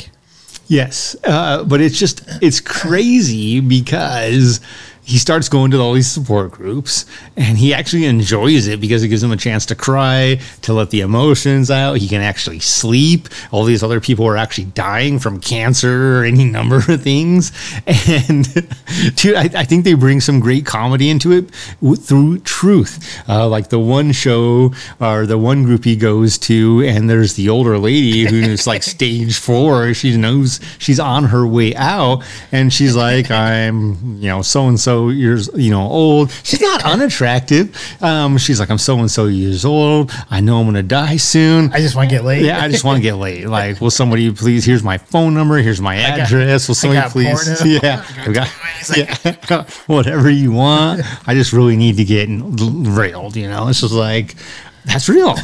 Yes, uh, but it's just it's crazy because he starts going to all these support groups and he actually enjoys it because it gives him a chance to cry, to let the emotions out. He can actually sleep. All these other people are actually dying from cancer or any number of things. And dude, I, I think they bring some great comedy into it w- through truth. Uh, like the one show or the one group he goes to, and there's the older lady who's like stage four. She knows she's on her way out, and she's like, I'm, you know, so and so years, you know, old. She's not unattractive. Um, she's like, I'm so and so years old. I know I'm gonna die soon. I just want to get laid. Yeah, I just want to get laid. Like, will somebody please? Here's my phone number. Here's my got- address. will somebody got please? porno. Yeah, I got we got- yeah, whatever you want. I just really need to get railed. You know, it's just like that's real.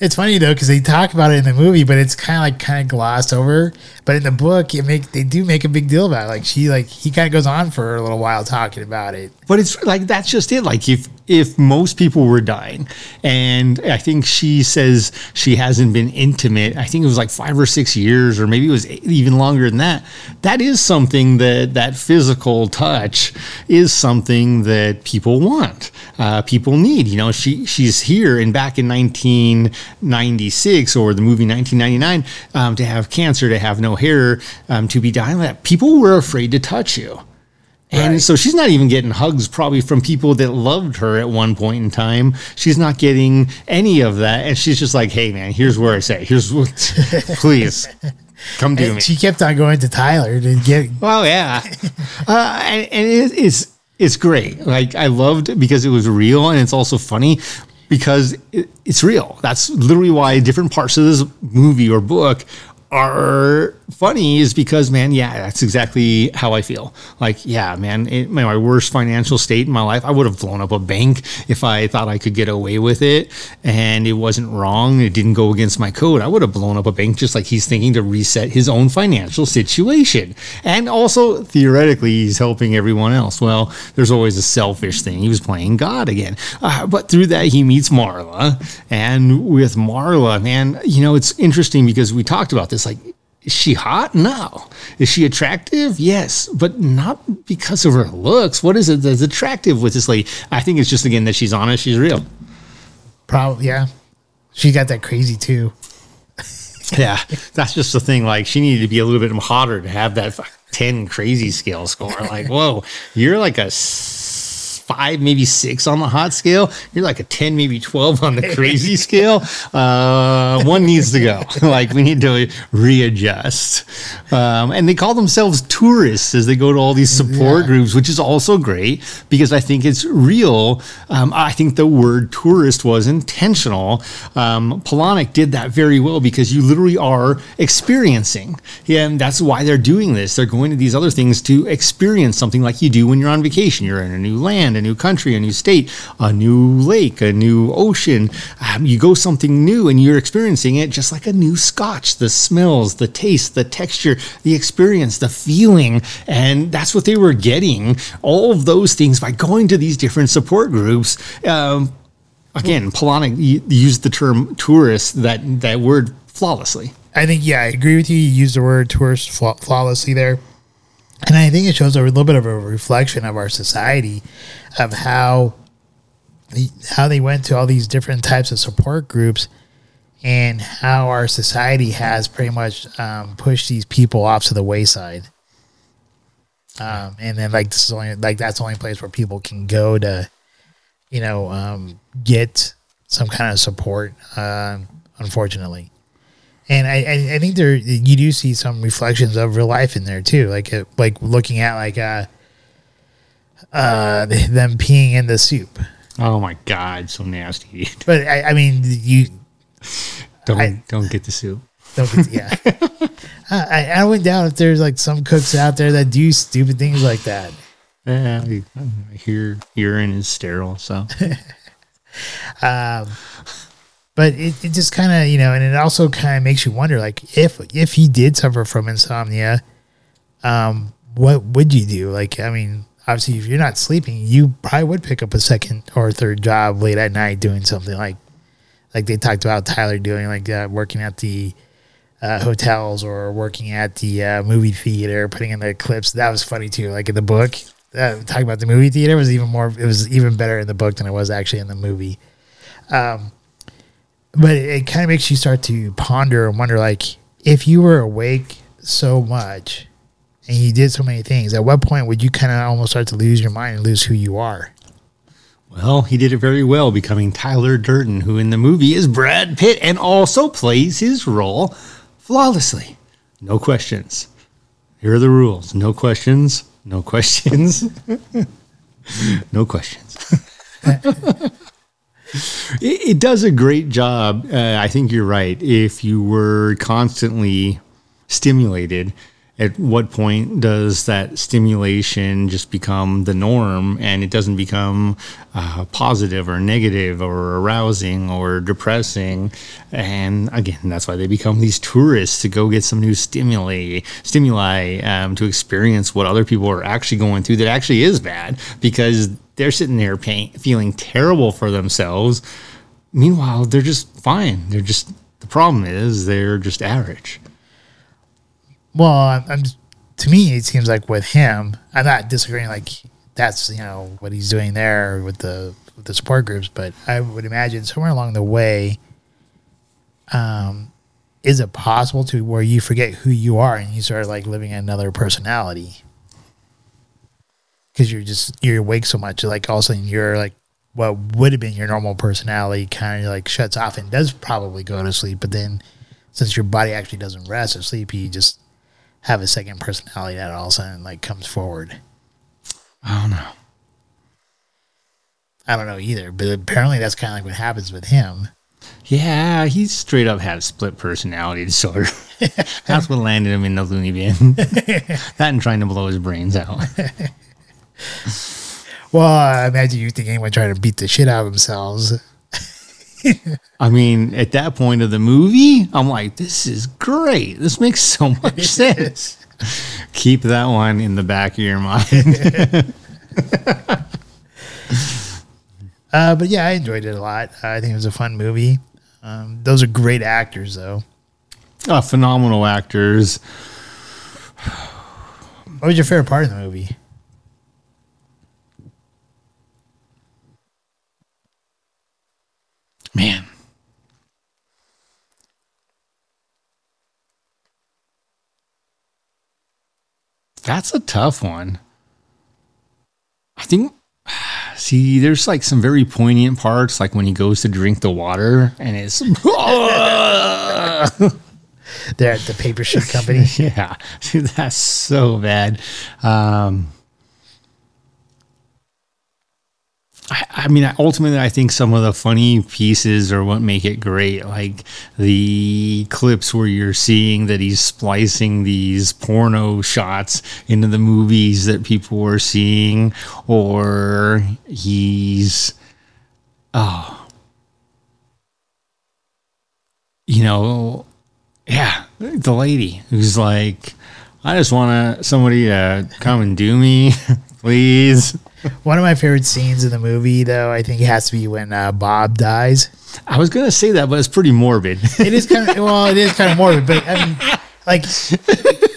It's funny though because they talk about it in the movie, but it's kind of like kind of glossed over. But in the book, it make they do make a big deal about it. Like she like he kind of goes on for a little while talking about it. But it's like that's just it. Like if if most people were dying, and I think she says she hasn't been intimate. I think it was like five or six years, or maybe it was even longer than that. That is something that that physical touch is something that people want, uh, people need. You know, she she's here and back in 1996 or the movie 1999 um, to have cancer, to have no hair, um, to be dying. That people were afraid to touch you. And Right. so she's not even getting hugs probably from people that loved her at one point in time. She's not getting any of that. And she's just like, hey, man, here's where I say, here's what, please come do me. She kept on going to Tyler to get. Well, yeah. uh, and and it, it's, it's great. Like, I loved it because it was real and it's also funny because it, it's real. That's literally why different parts of this movie or book are funny is because man yeah that's exactly how i feel. Like yeah man in my worst financial state in my life i would have blown up a bank if i thought i could get away with it and it wasn't wrong it didn't go against my code. I would have blown up a bank just like he's thinking to reset his own financial situation. And also theoretically he's helping everyone else. Well there's always a selfish thing. He was playing god again. Uh, but through that he meets marla and with marla man you know it's interesting because we talked about this like is she hot? No. Is she attractive? Yes, but not because of her looks. What is it that's attractive with this lady? I think it's just again that she's honest, she's real. Probably yeah. She got that crazy too. Yeah, that's just the thing. Like she needed to be a little bit hotter to have that ten crazy scale score. Like, whoa, you're like a five, maybe six on the hot scale. You're like a 10, maybe 12 on the crazy scale. Uh, one needs to go. like we need to readjust. Um, and they call themselves tourists as they go to all these support Yeah. groups, which is also great because I think it's real. Um, I think the word tourist was intentional. Um, Palahniuk did that very well because you literally are experiencing. Yeah, and that's why they're doing this. They're going to these other things to experience something like you do when you're on vacation. You're in a new land, new country, a new state, a new lake, a new ocean. Um, you go something new and you're experiencing it just like a new scotch. The smells, the taste, the texture, the experience, the feeling. And that's what they were getting. All of those things by going to these different support groups. Um, again, Palahniuk used the term tourist, that, that word flawlessly. I think yeah, I agree with you. You used the word tourist flaw- flawlessly there, and I think it shows a little bit of a reflection of our society, of how the, how they went to all these different types of support groups, and how our society has pretty much um, pushed these people off to the wayside. Um, and then like this is only like that's the only place where people can go to, you know, um, get some kind of support. Um, unfortunately and I, I, I think there you do see some reflections of real life in there too, like uh, like looking at like uh, uh, them peeing in the soup. Oh my God, so nasty. But I, I mean, you Don't, I- don't get the soup. don't get, yeah. I, I went down if there's like some cooks out there that do stupid things like that. Yeah, I I hear urine is sterile, so. Um, but it, it just kind of you know, and it also kind of makes you wonder, like if if he did suffer from insomnia, um, what would you do? Like, I mean, obviously, if you're not sleeping, you probably would pick up a second or third job late at night doing something like, like they talked about Tyler doing, like uh, working at the uh, hotels or working at the uh, movie theater, putting in the clips. That was funny too. Like in the book, uh, talking about the movie theater was even more. It was even better in the book than it was actually in the movie. Um, but it, it kind of makes you start to ponder and wonder, like, if you were awake so much and you did so many things, at what point would you kind of almost start to lose your mind and lose who you are? Well, he did it very well, becoming Tyler Durden, who in the movie is Brad Pitt and also plays his role flawlessly. No questions. Here are the rules no questions, no questions, no questions. it, it does a great job. Uh, I think you're right. If you were constantly stimulated, at what point does that stimulation just become the norm and it doesn't become uh, positive or negative or arousing or depressing? And again, that's why they become these tourists to go get some new stimuli, stimuli um, to experience what other people are actually going through that actually is bad because they're sitting there feeling terrible for themselves. Meanwhile, they're just fine. They're just the problem is they're just average. Well, to me, it seems like with him, I'm not disagreeing. Like that's you know what he's doing there with the with the support groups, but I would imagine somewhere along the way, um, is it possible to where you forget who you are and you start like living another personality? Because you're just you're awake so much, like all of a sudden you're like what would have been your normal personality kind of like shuts off and does probably go to sleep, but then since your body actually doesn't rest or sleep, you just have a second personality that all of a sudden like comes forward. I don't know. I don't know either, but apparently that's kind of like what happens with him. Yeah, he straight up had a split personality disorder. That's what landed him in the loony bin. that and trying to blow his brains out. Well, I imagine you think anyone trying to beat the shit out of themselves. I mean, at that point of the movie, I'm like, this is great. This makes so much sense. Keep that one in the back of your mind. Uh, but yeah, I enjoyed it a lot. I think it was a fun movie. Um, those are great actors, though. uh, phenomenal actors. What was your favorite part of the movie? Man. That's a tough one. I think See, there's like some very poignant parts, like when he goes to drink the water and it's. They're at the paper ship company. yeah, dude, that's so bad. Um, I, mean, ultimately, I think some of the funny pieces are what make it great. Like the clips where you're seeing that he's splicing these porno shots into the movies that people were seeing, or he's, oh, you know, yeah, the lady who's like, I just want somebody to come and do me, please. One of my favorite scenes in the movie, though, I think it has to be when uh, Bob dies. I was gonna say that, but it's pretty morbid. It is kind of well, it is kind of morbid, but I mean, like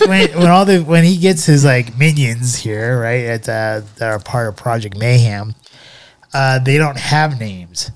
when when all the when he gets his like minions here, right, at uh, that are part of Project Mayhem, uh, they don't have names.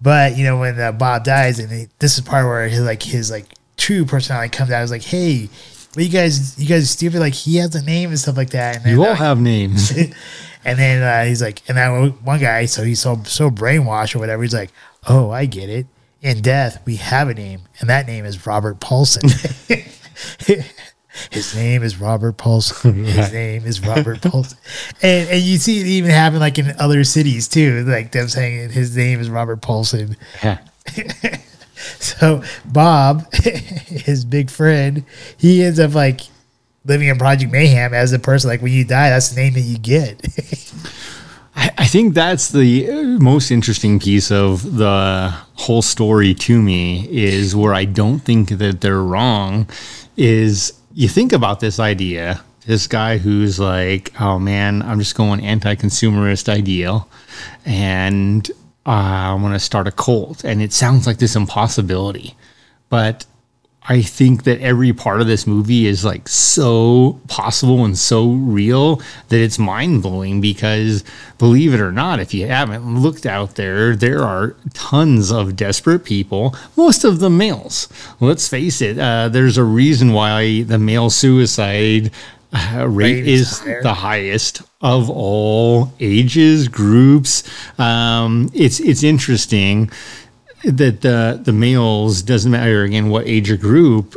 But you know when uh, Bob dies, and he, this is part where his like his like true personality comes out. Is like, hey, what you guys, you guys are stupid? Like he has a name and stuff like that. And then, you all uh, have names. and then uh, he's like, and that one guy, so he's so so brainwashed or whatever. He's like, oh, I get it. In death, we have a name, and that name is Robert Paulson. His name is Robert Paulson. His name is Robert Paulson. And and you see it even happen like in other cities too, like them saying his name is Robert Paulson. yeah. So Bob, his big friend, he ends up like living in Project Mayhem as a person. Like when you die, that's the name that you get. I, I think that's the most interesting piece of the whole story to me is where I don't think that they're wrong. Is you think about this idea, this guy who's like, oh man, I'm just going anti-consumerist ideal, and uh, I want to start a cult, and it sounds like this impossibility, but I think that every part of this movie is like so possible and so real that it's mind blowing because believe it or not, if you haven't looked out there, there are tons of desperate people, most of them males. Let's face it, uh, there's a reason why the male suicide uh, rate is is higher. the highest of all ages groups. Um, it's it's interesting that the the males doesn't matter again what age or group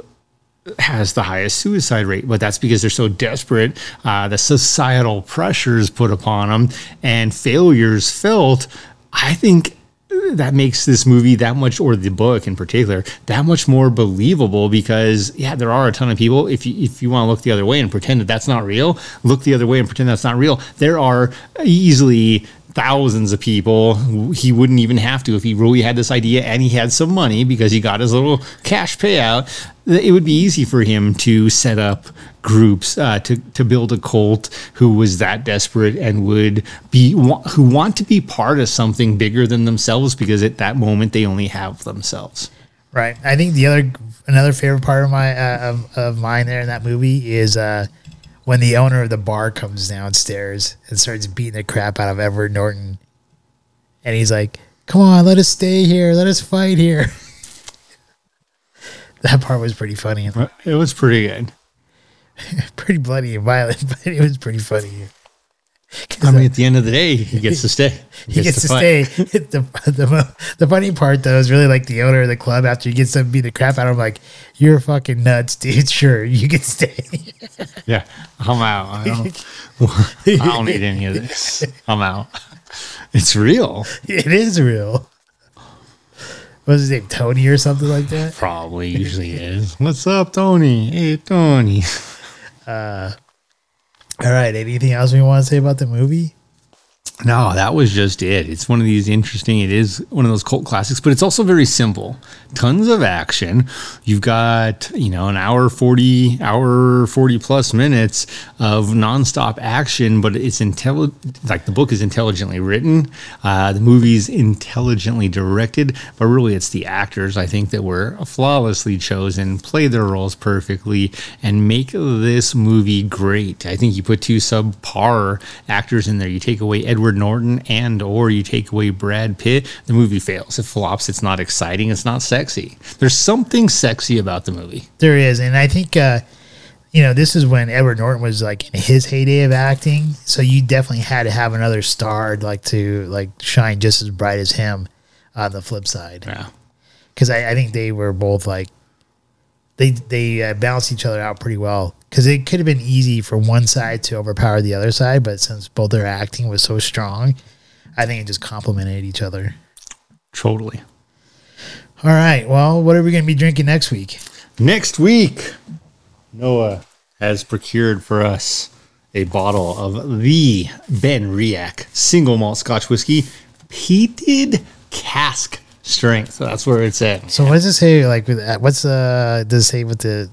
has the highest suicide rate, but that's because they're so desperate. Uh, the societal pressures put upon them and failures felt. I think that makes this movie that much, or the book in particular, that much more believable because yeah, there are a ton of people. If you if you want to look the other way and pretend that that's not real, look the other way and pretend that's not real. There are easily thousands of people. He wouldn't even have to if he really had this idea and he had some money because he got his little cash payout. It would be easy for him to set up groups uh, to to build a cult who was that desperate and would be who want to be part of something bigger than themselves because at that moment they only have themselves. Right. I think the other another favorite part of my uh, of, of mine there in that movie is uh, when the owner of the bar comes downstairs and starts beating the crap out of Edward Norton, and he's like, "Come on, let us stay here, let us fight here." that part was pretty funny, It was pretty good. pretty bloody and violent, but it was pretty funny. I mean, uh, at the end of the day, he gets to stay. He gets, to, fight. stay. the, the the funny part though is really like the owner of the club after he gets to beat the crap out of him, like you're fucking nuts, dude. Sure, you can stay. Yeah, I'm out. I don't, I don't need any of this. I'm out. It's real. it is real. What's his name, Tony or something like that? Probably usually is. What's up, Tony? Hey, Tony. Uh, All right. Anything else we want to say about the movie? No, that was just it. It's one of these interesting. It is one of those cult classics, but it's also very simple. Tons of action. You've got you know an hour forty, hour forty plus minutes of nonstop action, but it's intelli- Like the book is intelligently written, uh, the movie's intelligently directed, but really it's the actors I think that were flawlessly chosen, play their roles perfectly, and make this movie great. I think you put two subpar actors in there. You take away Edward Norton and or you take away Brad Pitt, the movie fails. It flops. It's not exciting. It's not sexy. There's something sexy about the movie. There is, and I think uh, you know, this is when Edward Norton was like in his heyday of acting. So you definitely had to have another star like to like shine just as bright as him on the flip side. Yeah. Because I, I think they were both like they they uh, balanced each other out pretty well. Because it could have been easy for one side to overpower the other side, but since both their acting was so strong, I think it just complemented each other. Totally. All right. Well, what are we going to be drinking next week? Next week, Noah has procured for us a bottle of the BenRiach single malt Scotch whiskey, peated cask strength. So that's where it's at. So what does it say? Like, with uh, what's uh does it say with the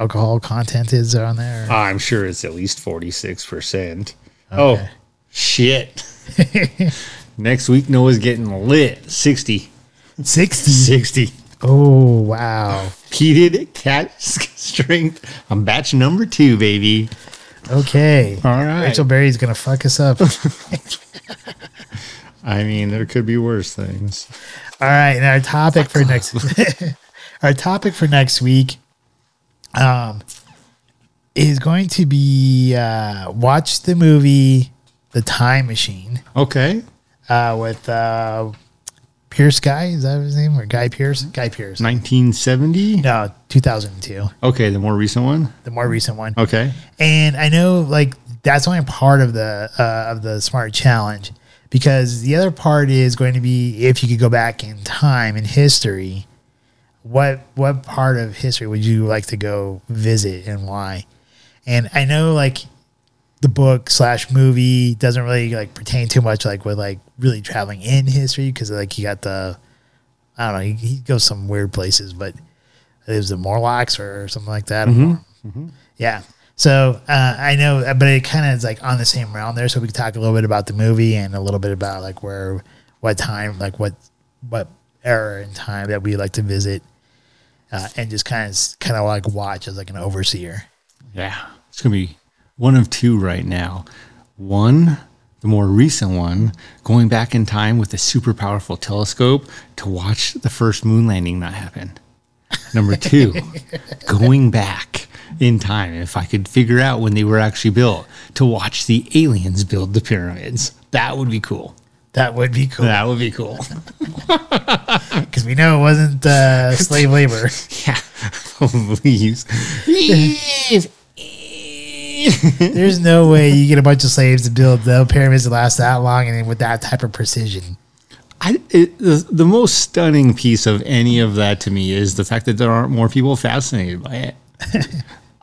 alcohol content is on there? I'm sure it's at least 46%. Oh, shit. Next week, Noah's getting lit. 60. Sixty. 60. Oh wow. Peated cask strength I'm batch number two, baby. Okay. All right. Rachel Berry's gonna fuck us up. I mean, there could be worse things. All right. And our topic for next our topic for next week, um, is going to be uh, watch the movie The Time Machine Okay. uh, with uh, Pearce Guy. Is that his name or Guy Pearce? Guy Pearce. 1970? No, 2002, Okay, the more recent one. the more recent one. Okay. And I know like that's only part of the uh, of the smart challenge because the other part is going to be if you could go back in time in history, what what part of history would you like to go visit and why? And I know like the book slash movie doesn't really like pertain too much like with like really traveling in history because like you got the I don't know he, he goes some weird places, but it was the Morlocks or something like that. Mm-hmm. Mm-hmm. Yeah. So uh, I know, uh, but it kind of is like on the same realm there. So we can talk a little bit about the movie and a little bit about like where, what time, like what, what era in time that we like to visit, uh, and just kind of, kind of like watch as like an overseer. Yeah. It's to be one of two right now. One, the more recent one, going back in time with a super powerful telescope to watch the first moon landing not happen. Number two, going back in time, if I could figure out when they were actually built, to watch the aliens build the pyramids. That would be cool. That would be cool That would be cool. because we know it wasn't uh, slave labor. Yeah. Please. There's no way you get a bunch of slaves to build the pyramids to last that long and with that type of precision. I, it, the, the most stunning piece of any of that to me is the fact that there aren't more people fascinated by it.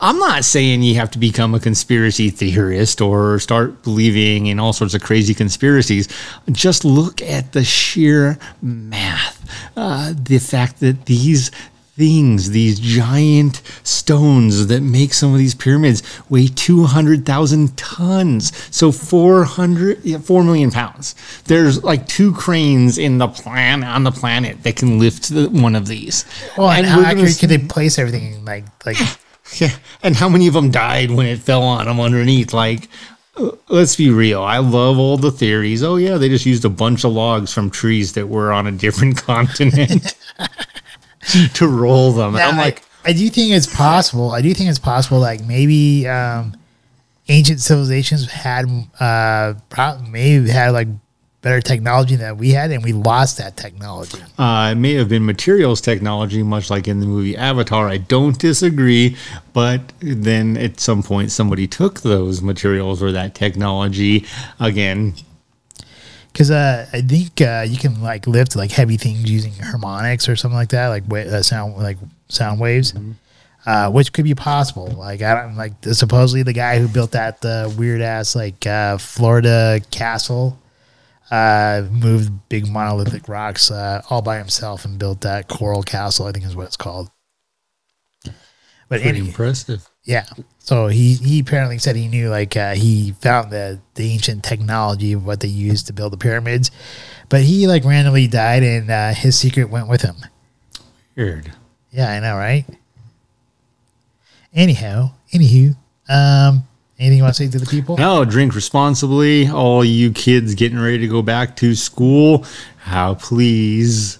I'm not saying you have to become a conspiracy theorist or start believing in all sorts of crazy conspiracies. Just look at the sheer math. Uh, the fact that these things, these giant stones that make some of these pyramids weigh 200,000 tons. So 400, yeah, 4 million pounds. There's like two cranes in the plan on the planet that can lift the, one of these. Well, and, how accurate could they place everything? Like, like yeah, and how many of them died when it fell on them underneath? Like, uh, let's be real. I love all the theories. Oh yeah, they just used a bunch of logs from trees that were on a different continent to roll them. Now, I'm I- like, I, do think it's possible. I do think it's possible. Like maybe um, ancient civilizations had, uh, pro- maybe had like better technology than we had, and we lost that technology. uh, it may have been materials technology, much like in the movie Avatar. I don't disagree, but then at some point somebody took those materials or that technology again. Because uh, I think uh, you can like lift like heavy things using harmonics or something like that, like wa- uh, sound like sound waves. Uh, which could be possible. Like I don't like supposedly the guy who built that the weird ass like uh, Florida castle uh, moved big monolithic rocks uh, all by himself and built that coral castle. I think is what it's called. But Pretty impressive. yeah, so he he apparently said he knew like uh, he found the the ancient technology of what they used to build the pyramids, but he like randomly died and uh, his secret went with him. Weird. Yeah, I know, right? Anyhow, anywho, um, anything you want to say to the people? No, drink responsibly. All you kids getting ready to go back to school, how please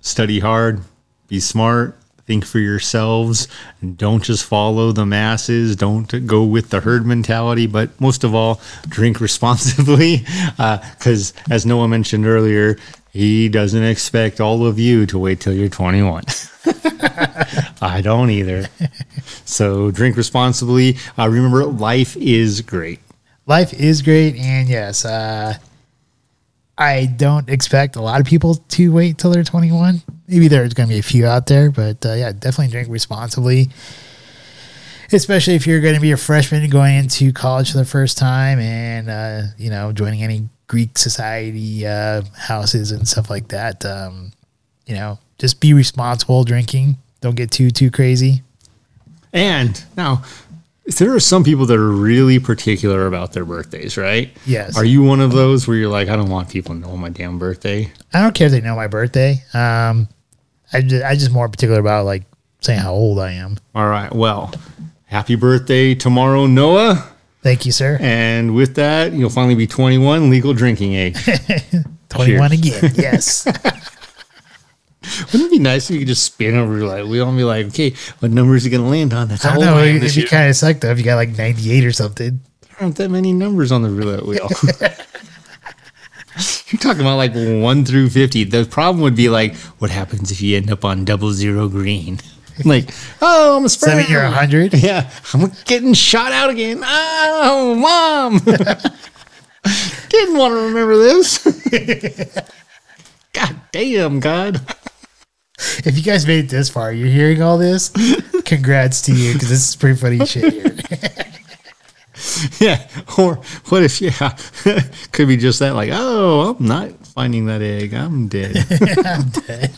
study hard, be smart, think for yourselves. And don't just follow the masses. Don't go with the herd mentality. But most of all, drink responsibly. Uh, because as Noah mentioned earlier, he doesn't expect all of you to wait till you're 21. I don't either. So drink responsibly. Uh, remember, life is great. Life is great, and yes, uh, I don't expect a lot of people to wait till they're 21. Maybe there's going to be a few out there, but uh, yeah, definitely drink responsibly. Especially if you're going to be a freshman going into college for the first time and, uh, you know, joining any Greek society uh, houses and stuff like that. Um, you know, just be responsible drinking. Don't get too, too crazy. And now, there are some people that are really particular about their birthdays, right? Yes. Are you one of those where you're like, I don't want people to know my damn birthday? I don't care if they know my birthday. Um, I just, I just more particular about like saying how old I am. All right. Well, happy birthday tomorrow, Noah. Thank you, sir. And with that, you'll finally be 21, legal drinking age. 21 Cheers. again. Yes. Wouldn't it be nice if you could just spin over like we all be like, okay, what number is he going to land on? That's I don't know. I It'd be kind of suck though if you got like 98 or something. There aren't that many numbers on the roulette wheel. You're talking about like one through fifty. The problem would be like, what happens if you end up on double zero green? Like, oh, I'm a sperm. mean you're 100? Yeah, I'm getting shot out again. Oh, mom! Didn't want to remember this. God damn, God. If you guys made it this far, you're hearing all this, congrats to you because this is pretty funny shit here. Yeah. Or what if, yeah, could be just that, like, oh, I'm not finding that egg. I'm dead. I'm dead.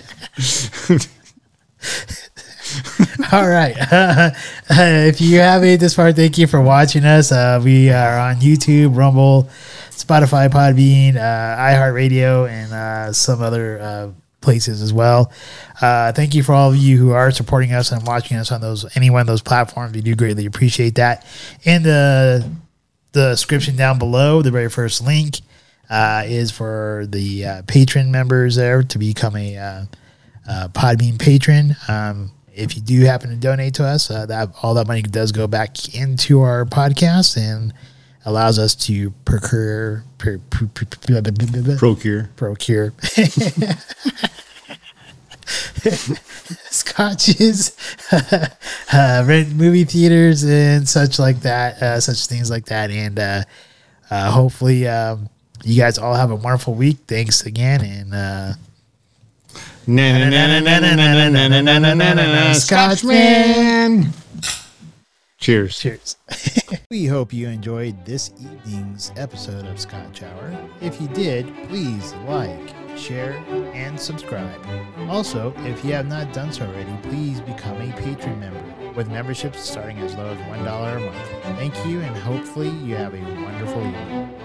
All right. if you have made this far, thank you for watching us. Uh, we are on YouTube, Rumble, Spotify, Podbean, uh, iHeartRadio, and uh, some other uh, places as well. Uh, thank you for all of you who are supporting us and watching us on those any one of those platforms. We do greatly appreciate that. And the the description down below, the very first link uh, is for the uh, patron members there to become a uh, uh, Podbean patron. Um, if you do happen to donate to us, uh, that all that money does go back into our podcast and allows us to procure Procure. procure scotches, uh, rent movie theaters and such like that, uh, such things like that, and uh, uh, hopefully um, you guys all have a wonderful week. Thanks again, and Scotchman. Cheers. cheers. we hope you enjoyed this evening's episode of Scotch Hour. If you did, please like, share, and subscribe. Also, if you have not done so already, please become a patron member with memberships starting as low as $1 a month. Thank you, and hopefully, you have a wonderful evening.